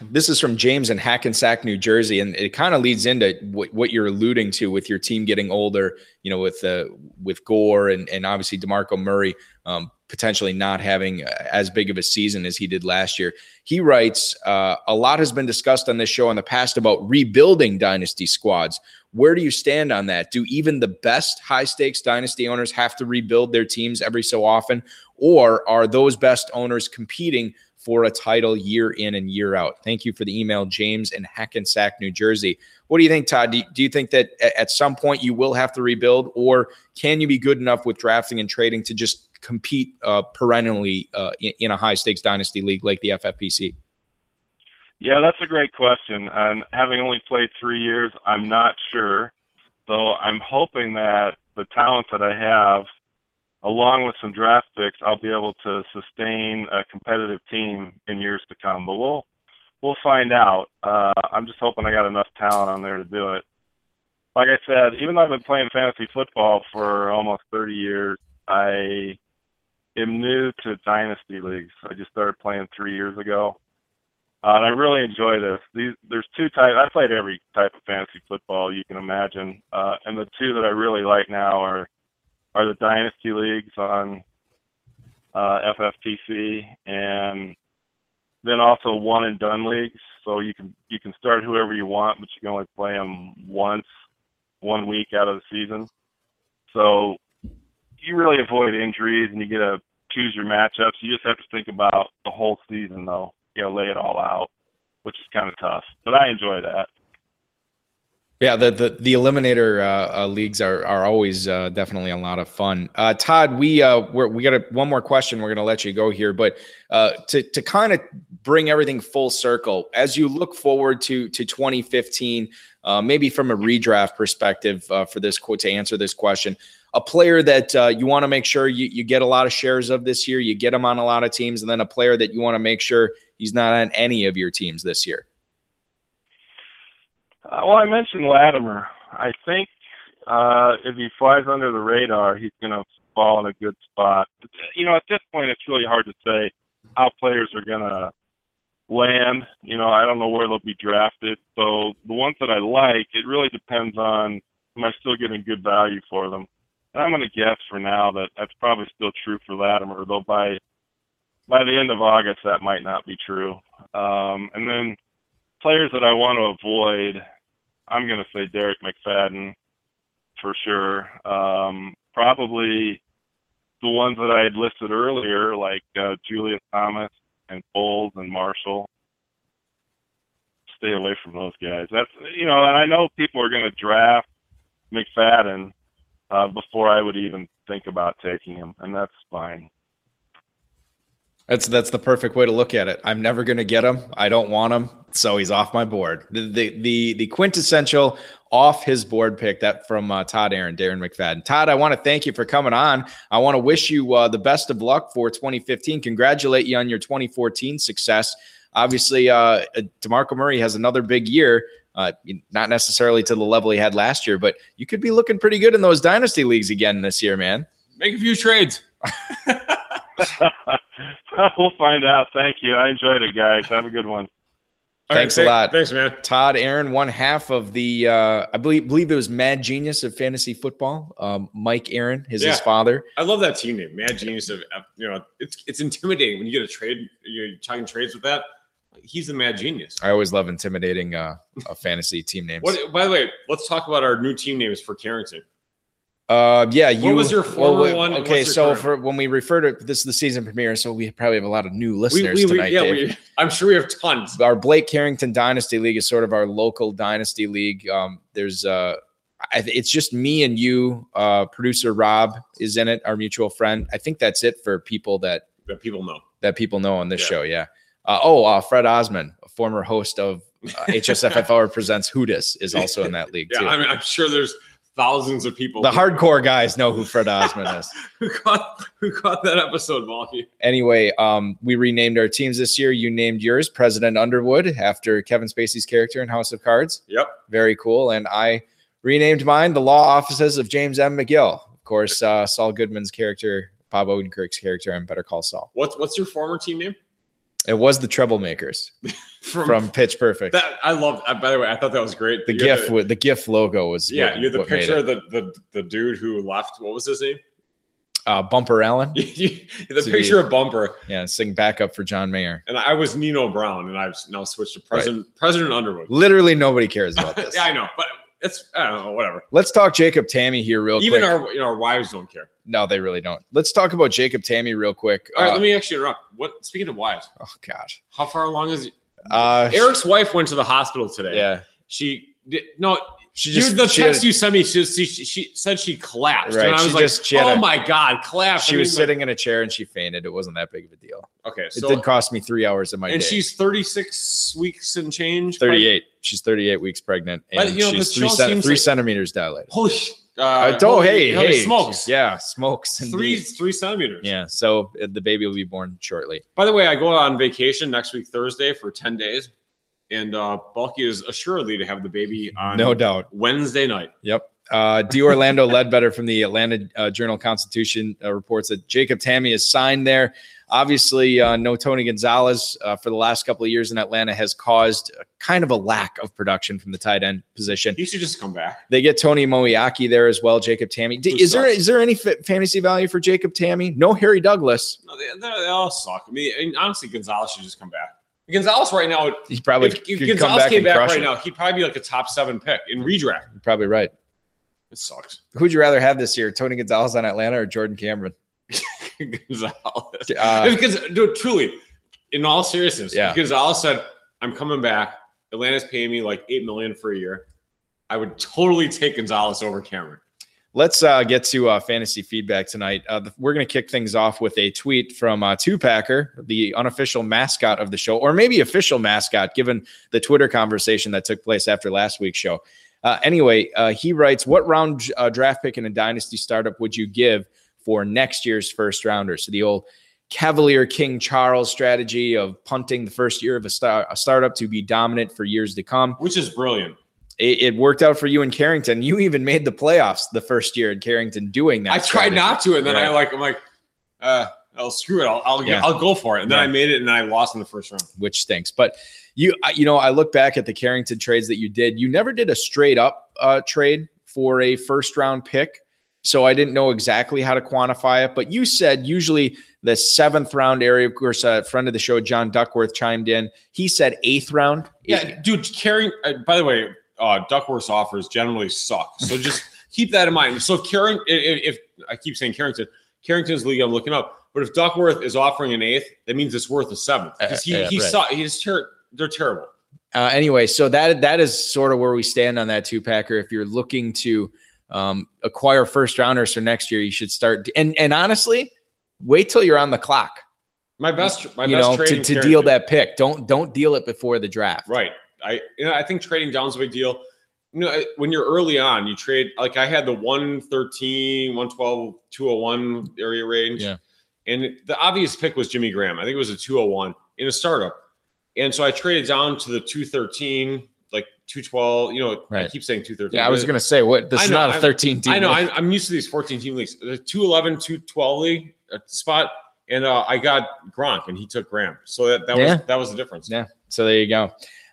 This is from James in Hackensack, New Jersey, and it kind of leads into what, what you're alluding to with your team getting older. You know, with uh, with Gore and and obviously Demarco Murray um, potentially not having uh, as big of a season as he did last year. He writes, uh, a lot has been discussed on this show in the past about rebuilding dynasty squads. Where do you stand on that? Do even the best high stakes dynasty owners have to rebuild their teams every so often? Or are those best owners competing for a title year in and year out? Thank you for the email, James in Hackensack, New Jersey. What do you think, Todd? Do you, do you think that at some point you will have to rebuild, or can you be good enough with drafting and trading to just compete uh, perennially uh, in, in a high stakes dynasty league like the FFPC? Yeah, that's a great question. And having only played three years, I'm not sure. So I'm hoping that the talent that I have, along with some draft picks, I'll be able to sustain a competitive team in years to come. But we'll we'll find out. Uh, I'm just hoping I got enough talent on there to do it. Like I said, even though I've been playing fantasy football for almost 30 years, I am new to dynasty leagues. I just started playing three years ago. Uh, and I really enjoy this. These there's two types. I played every type of fantasy football you can imagine, uh, and the two that I really like now are are the dynasty leagues on uh, FFPC, and then also one and done leagues. So you can you can start whoever you want, but you can only play them once, one week out of the season. So you really avoid injuries, and you get to choose your matchups. You just have to think about the whole season, though you know, lay it all out, which is kind of tough. But I enjoy that. Yeah, the the, the eliminator uh, uh, leagues are are always uh, definitely a lot of fun. Uh, Todd, we uh, we're, we got a, one more question. We're going to let you go here, but uh, to to kind of bring everything full circle, as you look forward to to 2015, uh, maybe from a redraft perspective for this quote to answer this question, a player that you want to make sure you, you get a lot of shares of this year, you get him on a lot of teams, and then a player that you want to make sure he's not on any of your teams this year. Uh, well, I mentioned Latimer. I think uh, if he flies under the radar, he's going to fall in a good spot. You know, at this point, it's really hard to say how players are going to land. You know, I don't know where they'll be drafted. So the ones that I like, it really depends on am I still getting good value for them. And I'm going to guess for now that that's probably still true for Latimer, though by by the end of August that might not be true. Um, and then players that I want to avoid, I'm going to say Derek McFadden for sure. Um, probably the ones that I had listed earlier, like uh, Julius Thomas and Foles and Marshall. Stay away from those guys. That's you know, and I know people are going to draft McFadden uh, before I would even think about taking him, and that's fine. That's that's the perfect way to look at it. I'm never going to get him. I don't want him, so he's off my board. The the the, the quintessential off his board pick that from uh, Todd Aron, Darren McFadden. Todd, I want to thank you for coming on. I want to wish you uh, the best of luck for 2015. Congratulate you on your 2014 success. Obviously, uh, Demarco Murray has another big year. Uh, not necessarily to the level he had last year, but you could be looking pretty good in those dynasty leagues again this year, man. Make a few trades. (laughs) (laughs) we'll find out. Thank you. I enjoyed it, guys. Have a good one. All right, Thanks a lot. Thanks, man. Todd Aron, one half of the uh, I believe believe it was Mad Genius of fantasy football. Um, Mike Aron is his Yeah. father. I love that team name, Mad Genius. Of of- you know, it's it's intimidating when you get a trade. You're talking trades with that. He's the Mad Genius. I always love intimidating uh, uh fantasy team names. What? By the way, let's talk about our new team names for Carrington. Uh, yeah. You, was your former wait, one? Okay, so current for when we refer to this is the season premiere, so we probably have a lot of new listeners we, we, tonight. yeah, Dave. we, I'm sure we have tons. our Blake Carrington Dynasty League is sort of our local dynasty league. Um, there's uh, I, it's just me and you. Uh, producer Rob is in it, our mutual friend. I think that's it for people that That people know. that people know on this Yeah. show. Yeah. Uh, oh, uh, Fred Osman, a former host of uh, HSFFR (laughs) presents Hooters, is also in that league Yeah, too. I mean, I'm sure there's thousands of people. the hardcore guys know who Fred Osman is. (laughs) who caught who caught that episode, Balky. Anyway, um, we renamed our teams this year. You named yours President Underwood after Kevin Spacey's character in House of Cards. Yep. Very cool. And I renamed mine the Law Offices of James M. McGill. Of course, uh, Saul Goodman's character, Bob Odenkirk's character, and Better Call Saul. What's what's your former team name? It was the Troublemakers (laughs) From, from Pitch Perfect. that I love. Uh, by the way, I thought that was great. the GIF, the- the GIF logo was yeah, what- you had the picture of the, the the dude who left. What was his name? uh, Bumper Allen. (laughs) the So picture you- of Bumper, Yeah, sing backup for John Mayer. and I was Nino Brown, and I've now switched to President President Underwood. Literally nobody cares about (laughs) this. yeah, I know, but it's I don't know, whatever. Let's talk Jacob Tamme here real Even quick. Even our you know our wives don't care. no, they really don't. Let's talk about Jacob Tamme real quick. All right, Uh, let me actually interrupt. What speaking of wives, oh gosh. how far along is Uh, Eric's wife went to the hospital today? yeah, She did no. She just the text had- you sent me, she, she, she said she collapsed, Right, and I was like, just- "Oh a- my god, collapsed!" she I was mean, sitting in a chair and she fainted. It wasn't that big of a deal. Like, okay, It did cost me three hours of my and day. she's 36 weeks and change. 38. She's 38 weeks pregnant, But, and you know, she's three, cent- three like- centimeters dilated. Holy, uh, Uh, oh, holy- hey, holy hey, smokes! yeah, smokes. three indeed. three centimeters. Yeah, so uh, the baby will be born shortly. By the way, I go on vacation next week Thursday for 10 days, and uh, Balky is assuredly to have the baby on No doubt. Wednesday night. Yep. Uh, D. Orlando Ledbetter from the Atlanta uh, Journal Constitution uh, reports that Jacob Tamme is signed there. Obviously, uh, no Tony Gonzalez uh, for the last couple of years in Atlanta has caused a, kind of a lack of production from the tight end position. He should just come back. They get Tony Moeaki there as well. Jacob Tamme. D- is there is there any fa- fantasy value for Jacob Tamme? No Harry Douglas. No, they, they, they all suck. I mean, honestly, Gonzalez should just come back. Gonzalez right now, he's probably if, if Gonzalez come back came back right now, he'd probably be like a top seven pick in redraft. You're probably right. It sucks. Who'd you rather have this year, Tony Gonzalez on Atlanta or Jordan Cameron? (laughs) Gonzalez. Uh, because, dude, truly, in all seriousness, Yeah. Gonzalez said, "I'm coming back. Atlanta's paying me like eight million for a year." I would totally take Gonzalez over Cameron. Let's uh, get to uh, fantasy feedback tonight. Uh, the, we're going to kick things off with a tweet from uh, Two Packer, the unofficial mascot of the show, or maybe official mascot, given the Twitter conversation that took place after last week's show. Uh, anyway, uh, he writes, "What round uh, draft pick in a dynasty startup would you give for next year's first rounder?" So the old Cavalier King Charles strategy of punting the first year of a, star- a startup to be dominant for years to come which is brilliant. It, it worked out for you in Carrington. You even made the playoffs the first year in Carrington doing that. I tried not to, and then I like, I'm like, uh, I'll screw it. I'll, I'll, Yeah. I'll go for it. And then Yeah. I made it, and I lost in the first round. which stinks. But you, you know, I look back at the Carrington trades that you did. You never did a straight up uh, trade for a first round pick, so I didn't know exactly how to quantify it. But you said usually the seventh round area. Of course, a friend of the show, John Duckworth, chimed in. He said eighth round. Yeah, dude, carrying. Uh, by the way, uh, Duckworth's offers generally suck, so just (laughs) keep that in mind. So, Carring, if, if I keep saying Carrington, Carrington's league, I'm looking up. But if Duckworth is offering an eighth, that means it's worth a seventh because he Uh, yeah, he right. saw he's ter- they're terrible. Uh, anyway, so that that is sort of where we stand on that two packer. If you're looking to um, acquire first rounders for next year, you should start. And and honestly, wait till you're on the clock. My best, my you best know, to, to deal that pick. Don't don't deal it before the draft. Right. I you know I think trading down's a big deal. You know, when you're early on, you trade like I had the 113, 112, 201 area range. Yeah. And the obvious pick was Jimmy Graham. I think it was a 201 in a startup. And so I traded down to the 213, like 212. You know, I keep saying 213. Yeah, I was gonna say what this I is not a I'm- 13 team. I know. league. I'm, I'm used to these 14 team leagues. The 211, 212 league uh, spot. And uh, I got Gronk and he took Graham. So that, that Yeah. was that was the difference. Yeah. so there you go.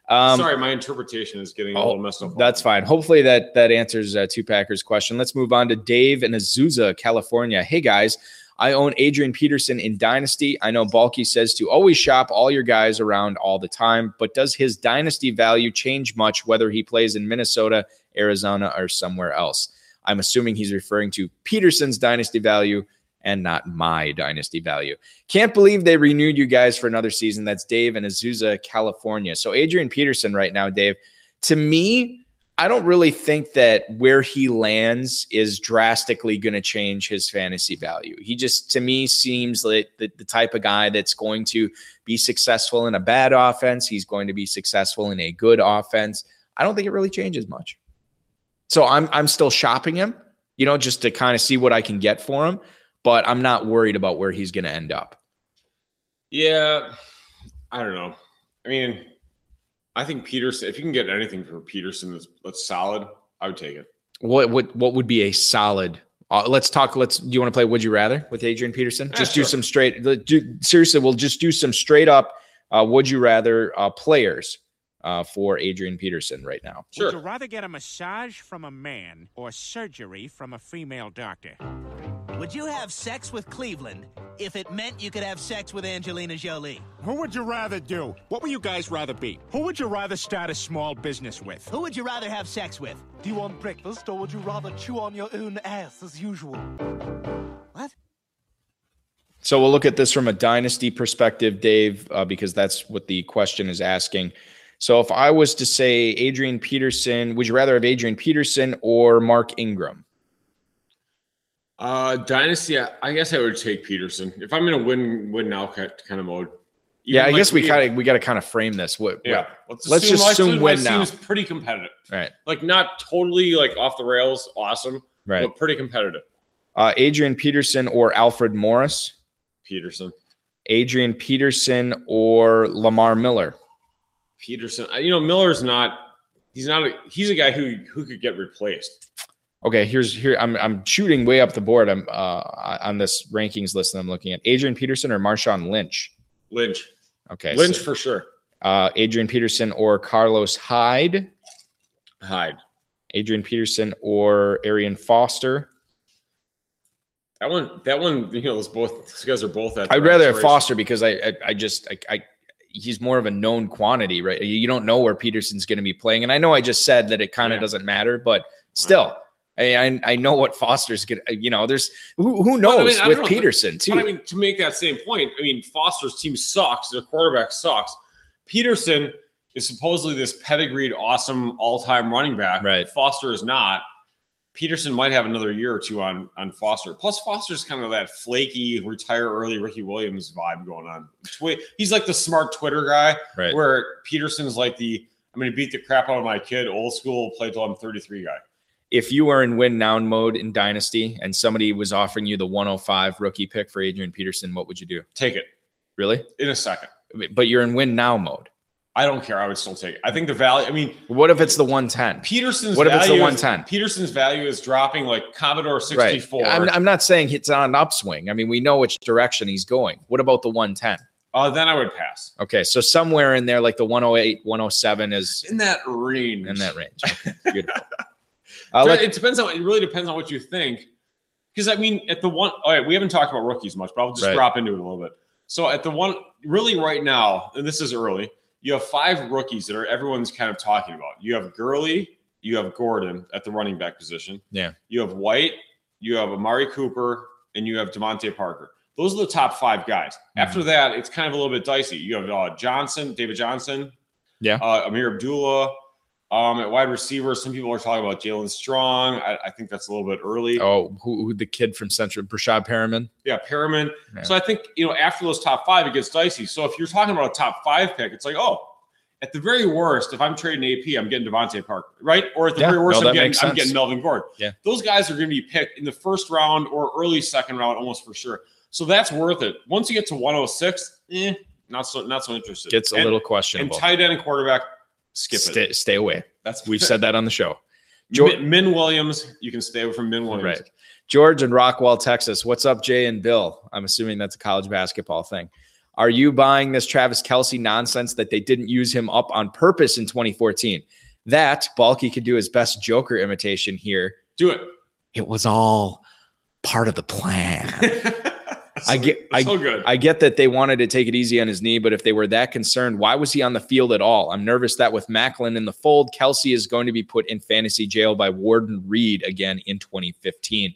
Um, Sorry, my interpretation is getting a oh, little messed up. That's fine. Hopefully that that answers uh, two Packers question. Let's move on to Dave in Azusa, California. Hey guys, I own Adrian Peterson in Dynasty. I know Balky says to always shop all your guys around all the time, but does his Dynasty value change much whether he plays in Minnesota, Arizona, or somewhere else? I'm assuming he's referring to Peterson's dynasty value and not my dynasty value. Can't believe they renewed you guys for another season. That's Dave in Azusa, California. So Adrian Peterson right now, Dave, to me, I don't really think that where he lands is drastically going to change his fantasy value. He just, to me, seems like the, the type of guy that's going to be successful in a bad offense. He's going to be successful in a good offense. I don't think it really changes much. So I'm I'm still shopping him, you know, just to kind of see what I can get for him. But I'm not worried about where he's going to end up. Yeah, I don't know. I mean, I think Peterson. If you can get anything for Peterson that's, that's solid, I would take it. What what what would be a solid? Uh, let's talk. Let's. Do you want to play Would You Rather with Adrian Peterson? Yeah, just do some straight. Do, seriously, we'll just do some straight up. Uh, would you rather uh, players uh, for Adrian Peterson right now? Sure. Would you rather get a massage from a man or surgery from a female doctor? Would you have sex with Cleveland if it meant you could have sex with Angelina Jolie? Who would you rather do? What would you guys rather be? Who would you rather start a small business with? Who would you rather have sex with? Do you want breakfast or would you rather chew on your own ass as usual? What? So we'll look at this from a dynasty perspective, Dave, uh, because that's what the question is asking. So if I was to say Adrian Peterson, would you rather have Adrian Peterson or Mark Ingram? Uh, Dynasty. I, I guess I would take Peterson if I'm in a win win now kind kind of mode. yeah, I Even guess we kind of we got to kind of frame this. What? Yeah, what- let's just my assume team- win my now. team's pretty competitive. Right. Like not totally like off the rails, awesome, Right. but pretty competitive. Uh, Adrian Peterson or Alfred Morris? Peterson, Adrian Peterson or Lamar Miller? Peterson. I- You know, Miller's not. He's not. A, he's a guy who who could get replaced. Okay, here's here. I'm I'm shooting way up the board. I'm uh on this rankings list that I'm looking at. Adrian Peterson or Marshawn Lynch? Lynch, Okay, Lynch so, for sure. uh, Adrian Peterson or Carlos Hyde? Hyde. Adrian Peterson or Arian Foster? That one. That one. You know, those both. These guys are both at. I'd rather have. Foster because I I, I just I, I he's more of a known quantity, right? You don't know where Peterson's going to be playing, and I know I just said that it kind of Yeah. doesn't matter, but still. I, I I know what Foster's gonna uh, you know there's who, who But I knows mean, with know, Peterson too But I mean, to make that same point, I mean, Foster's team sucks. Their quarterback sucks. Peterson is supposedly this pedigreed, awesome all-time running back. Right. Foster is not. Peterson might have another year or two on on Foster. Plus, Foster's kind of that flaky, retire early Ricky Williams vibe going on. He's like the smart Twitter guy, Right. where Peterson's like the I'm going to beat the crap out of my kid, old school, play till I'm 33 guy. If you were in win now mode in Dynasty and somebody was offering you the 105 rookie pick for Adrian Peterson, what would you do? Take it Really? in a second. But you're in win now mode. I don't care. I would still take it. I think the value. I mean, What if it's the 110? Peterson's What if it's the value 110? Peterson's value is dropping like Commodore Right. 64. I'm, I'm not saying it's on an upswing. I mean, we know which direction he's going. What about the 110? uh, then I would pass. Okay, so somewhere in there, like the 108, 107 is In that range. in that range. Okay, (laughs) beautiful. It depends on. It really depends on what you think. Because I mean, at the one, all right, we haven't talked about rookies much, but I'll just Right. drop into it a little bit. So at the one, really right now, and this is early, you have five rookies that are everyone's kind of talking about. You have Gurley, you have Gordon at the running back position. Yeah. You have White, you have Amari Cooper, and you have DeVante Parker. Those are the top five guys. Mm-hmm. After that, it's kind of a little bit dicey. You have uh, Johnson, David Johnson, Yeah. uh, Ameer Abdullah. Um, at wide receiver, some people are talking about Jaelen Strong. I, I think that's a little bit early. oh, who, who the kid from Central, Breshad Perriman? Yeah, Perriman. Yeah. So I think you know after those top five, it gets dicey. So if you're talking about a top five pick, it's like oh, at the very worst, if I'm trading AP, I'm getting DeVante Parker, right? Or at the Yeah, very worst, no, I'm getting I'm getting Melvin Gordon. Yeah. those guys are going to be picked in the first round or early second round, almost for sure. So that's worth it. Once you get to 106, eh, not so not so interested. Gets a And- little questionable. and tight end and quarterback, skip it. Stay, stay away. That's We've said that on the show. George- Min, Min Williams, you can stay away from Min Williams. Right. George in Rockwall, Texas. What's up, Jay and Bill? I'm assuming that's a college basketball thing. Are you buying this Travis Kelce nonsense that they didn't use him up on purpose in 2014? That Balky could do his best Joker imitation here. Do it. It was all part of the plan. (laughs) I get, I, so. I get that they wanted to take it easy on his knee, but if they were that concerned, why was he on the field at all? I'm nervous that with Maclin in the fold, Kelce is going to be put in fantasy jail by Warden Reid again in 2015.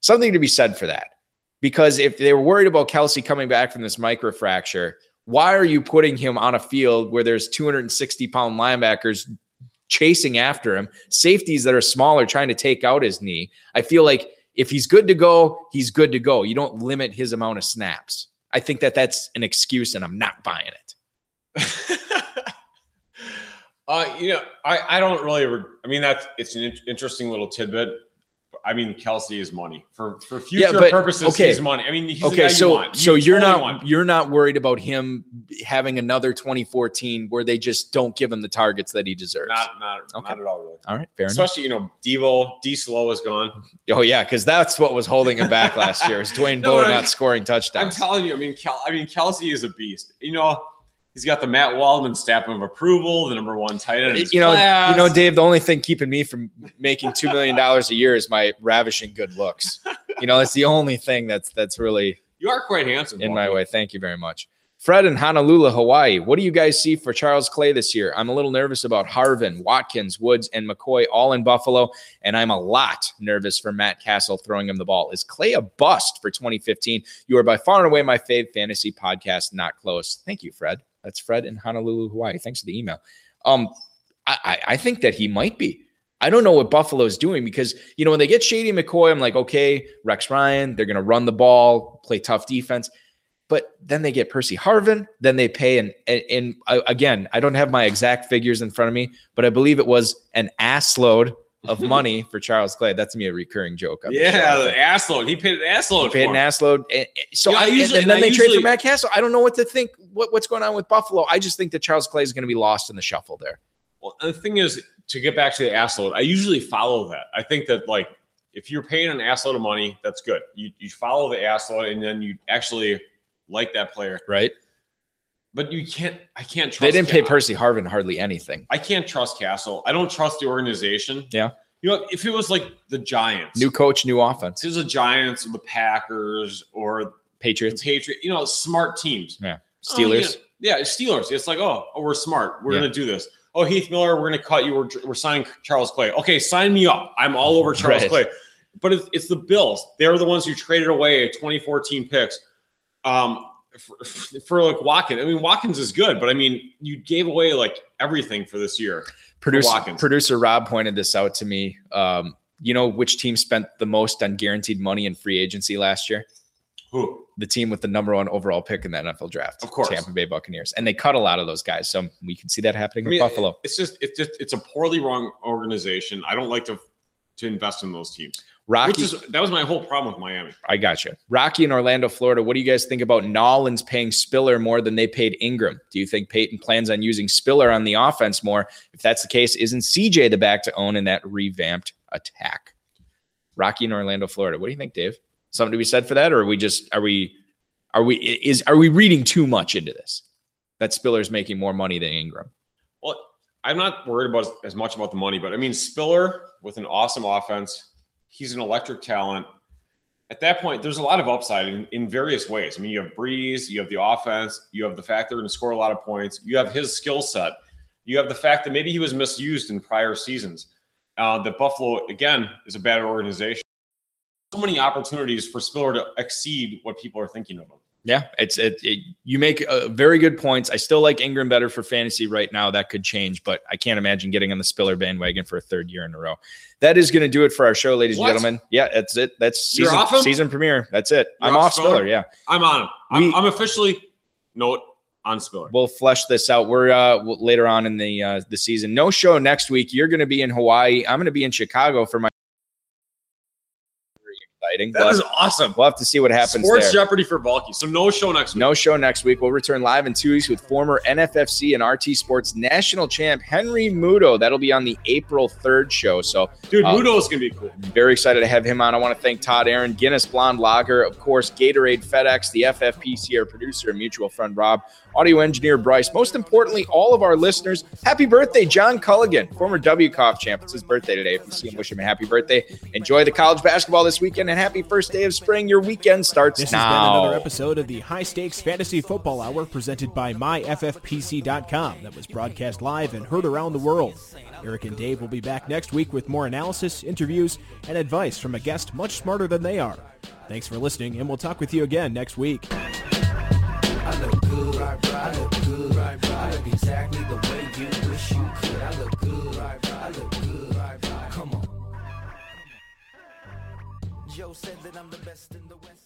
Something to be said for that. Because if they were worried about Kelce coming back from this microfracture, why are you putting him on a field where there's 260 pound linebackers chasing after him, safeties that are smaller trying to take out his knee? I feel like if he's good to go, he's good to go. You don't limit his amount of snaps. I think that that's an excuse, and I'm not buying it. (laughs) Uh, you know, I, I don't really. Re- I mean, that's it's an in- interesting little tidbit. I mean, Kelce is money for for future but- purposes. okay. He's money. I mean, he's the guy okay, you so want. so You you're totally not want. you're not worried about him having another 2014 where they just don't give him the targets that he deserves. not not Okay. not at all really. all right, fair enough. Especially you know, Devo D Slow is gone. Oh yeah, because that's what was holding him back last year. Is (laughs) Dwayne No, Bowe not scoring touchdowns. I'm telling you. I mean, Kel, I mean, Kelce is a beast. You know, he's got the Matt Waldman stamp of approval, the number one tight end. you know, class. you know, Dave. The only thing keeping me from making two million dollars a year is my ravishing good looks. You know, it's the only thing that's that's really you are quite handsome. in my way. Thank you very much. Fred in Honolulu, Hawaii. What do you guys see for Charles Clay this year? I'm a little nervous about Harvin, Watkins, Woods, and McCoy all in Buffalo, and I'm a lot nervous for Matt Cassel throwing him the ball. Is Clay a bust for 2015? You are by far and away my fave fantasy podcast. Not close. Thank you, Fred. That's Fred in Honolulu, Hawaii. Thanks for the email. Um, I, I, think that he might be. I don't know what Buffalo's doing because you know when they get Shady McCoy, I'm like, okay, Rex Ryan, they're gonna run the ball, play tough defense. But then they get Percy Harvin, then they pay and and, again, I don't have my exact figures in front of me, but I believe it was an ass load of money for Charles Clay. That's me a recurring joke. the Yeah, show. the ass load. He paid an ass load. He paid an him. ass. And- and- So I, I usually- and then and I they trade for Matt Cassel. I don't know what to think. What, what's going on with Buffalo? I just think that Charles Clay is going to be lost in the shuffle there. Well, the thing is, to get back to the assload, I usually follow that. I think that like if you're paying an assload of money, that's good. You you follow the assload, and then you actually like that player. Right? But you can't. I can't trust. They didn't pay Percy Harvin hardly anything. I can't trust Cassel. I don't trust the organization. Yeah. You know, if it was like the Giants, New coach, new offense. it was the Giants or the Packers or Patriots, Patriots, you know, smart teams. yeah. Oh, Steelers. yeah. yeah, Steelers. It's like, oh, oh, we're smart. We're Yeah. gonna do this. Oh, Heath Miller, we're gonna cut you. We're, we're signing Charles Clay. Okay, sign me up. I'm all over (laughs) Charles Right. Clay. But it's, it's the Bills. They're the ones who traded away 2014 picks. Um, for, for like Watkins. I mean, Watkins is good, but I mean, you gave away like everything for this year. Producer, Watkins. producer Rob pointed this out to me. Um, you know which team spent the most on guaranteed money in free agency last year? Who? The team with the number one overall pick in the NFL draft. Of course. Tampa Bay Buccaneers. And they cut a lot of those guys. So we can see that happening I with mean, Buffalo. It's just it's just it's a poorly run organization. I don't like to to invest in those teams. Rocky, Which is that was my whole problem with Miami. I got you. Rocky in Orlando, Florida. What do you guys think about Nollins paying Spiller more than they paid Ingram? Do you think Payton plans on using Spiller on the offense more? If that's the case, isn't CJ the back to own in that revamped attack? Rocky in Orlando, Florida. What do you think, Dave? Something to be said for that, or are we just are we are we is are we reading too much into this? That Spiller's making more money than Ingram. Well, I'm not worried about as much about the money, but I mean Spiller with an awesome offense, he's an electric talent. At that point, there's a lot of upside in, in various ways. I mean, you have Brees, you have the offense, you have the fact they're going to score a lot of points, you have his skill set, you have the fact that maybe he was misused in prior seasons. Uh, that Buffalo again is a bad organization. So many opportunities for Spiller to exceed what people are thinking of him. Yeah, it's it, it. You make uh, very good points. I still like Ingram better for fantasy right now. That could change, but I can't imagine getting on the Spiller bandwagon for a third year in a row. That is going to do it for our show, ladies What? and gentlemen. Yeah, that's it. That's season, season premiere. That's it. You're I'm off off Spiller. Spiller? Yeah, I'm on him. I'm, We- I'm officially note on Spiller. we'll flesh this out. We're uh, later on in the uh, the season. No show next week. You're going to be in Hawaii. I'm going to be in Chicago for my. Exciting. That we'll, is have, awesome. we'll have to see what happens Sports there. Jeopardy for Balky. So no show next week. No show next week. We'll return live in two weeks with former NFFC and RT Sports national champ Henry Mudo. That'll be on the April 3rd show. So, Dude, Uh, Mudo is gonna be cool. very excited to have him on. I want to thank Todd Aron, Guinness Blonde Lager, of course, Gatorade, FedEx, the FFPC, our producer, and mutual friend Rob, audio engineer Bryce. Most importantly, all of our listeners, happy birthday, John Culligan, former WCOF champ. It's his birthday today. If you see him, wish him a happy birthday. Enjoy the college basketball this weekend and and happy first day of spring. Your weekend starts This now. has been another episode of the High Stakes Fantasy Football Hour presented by MyFFPC.com that was broadcast live and heard around the world. Eric and Dave will be back next week with more analysis, interviews, and advice from a guest much smarter than they are. Thanks for listening, and we'll talk with you again next week. I look good, I look good, I look exactly the way you wish you could. I look Yo said that I'm the best in the West.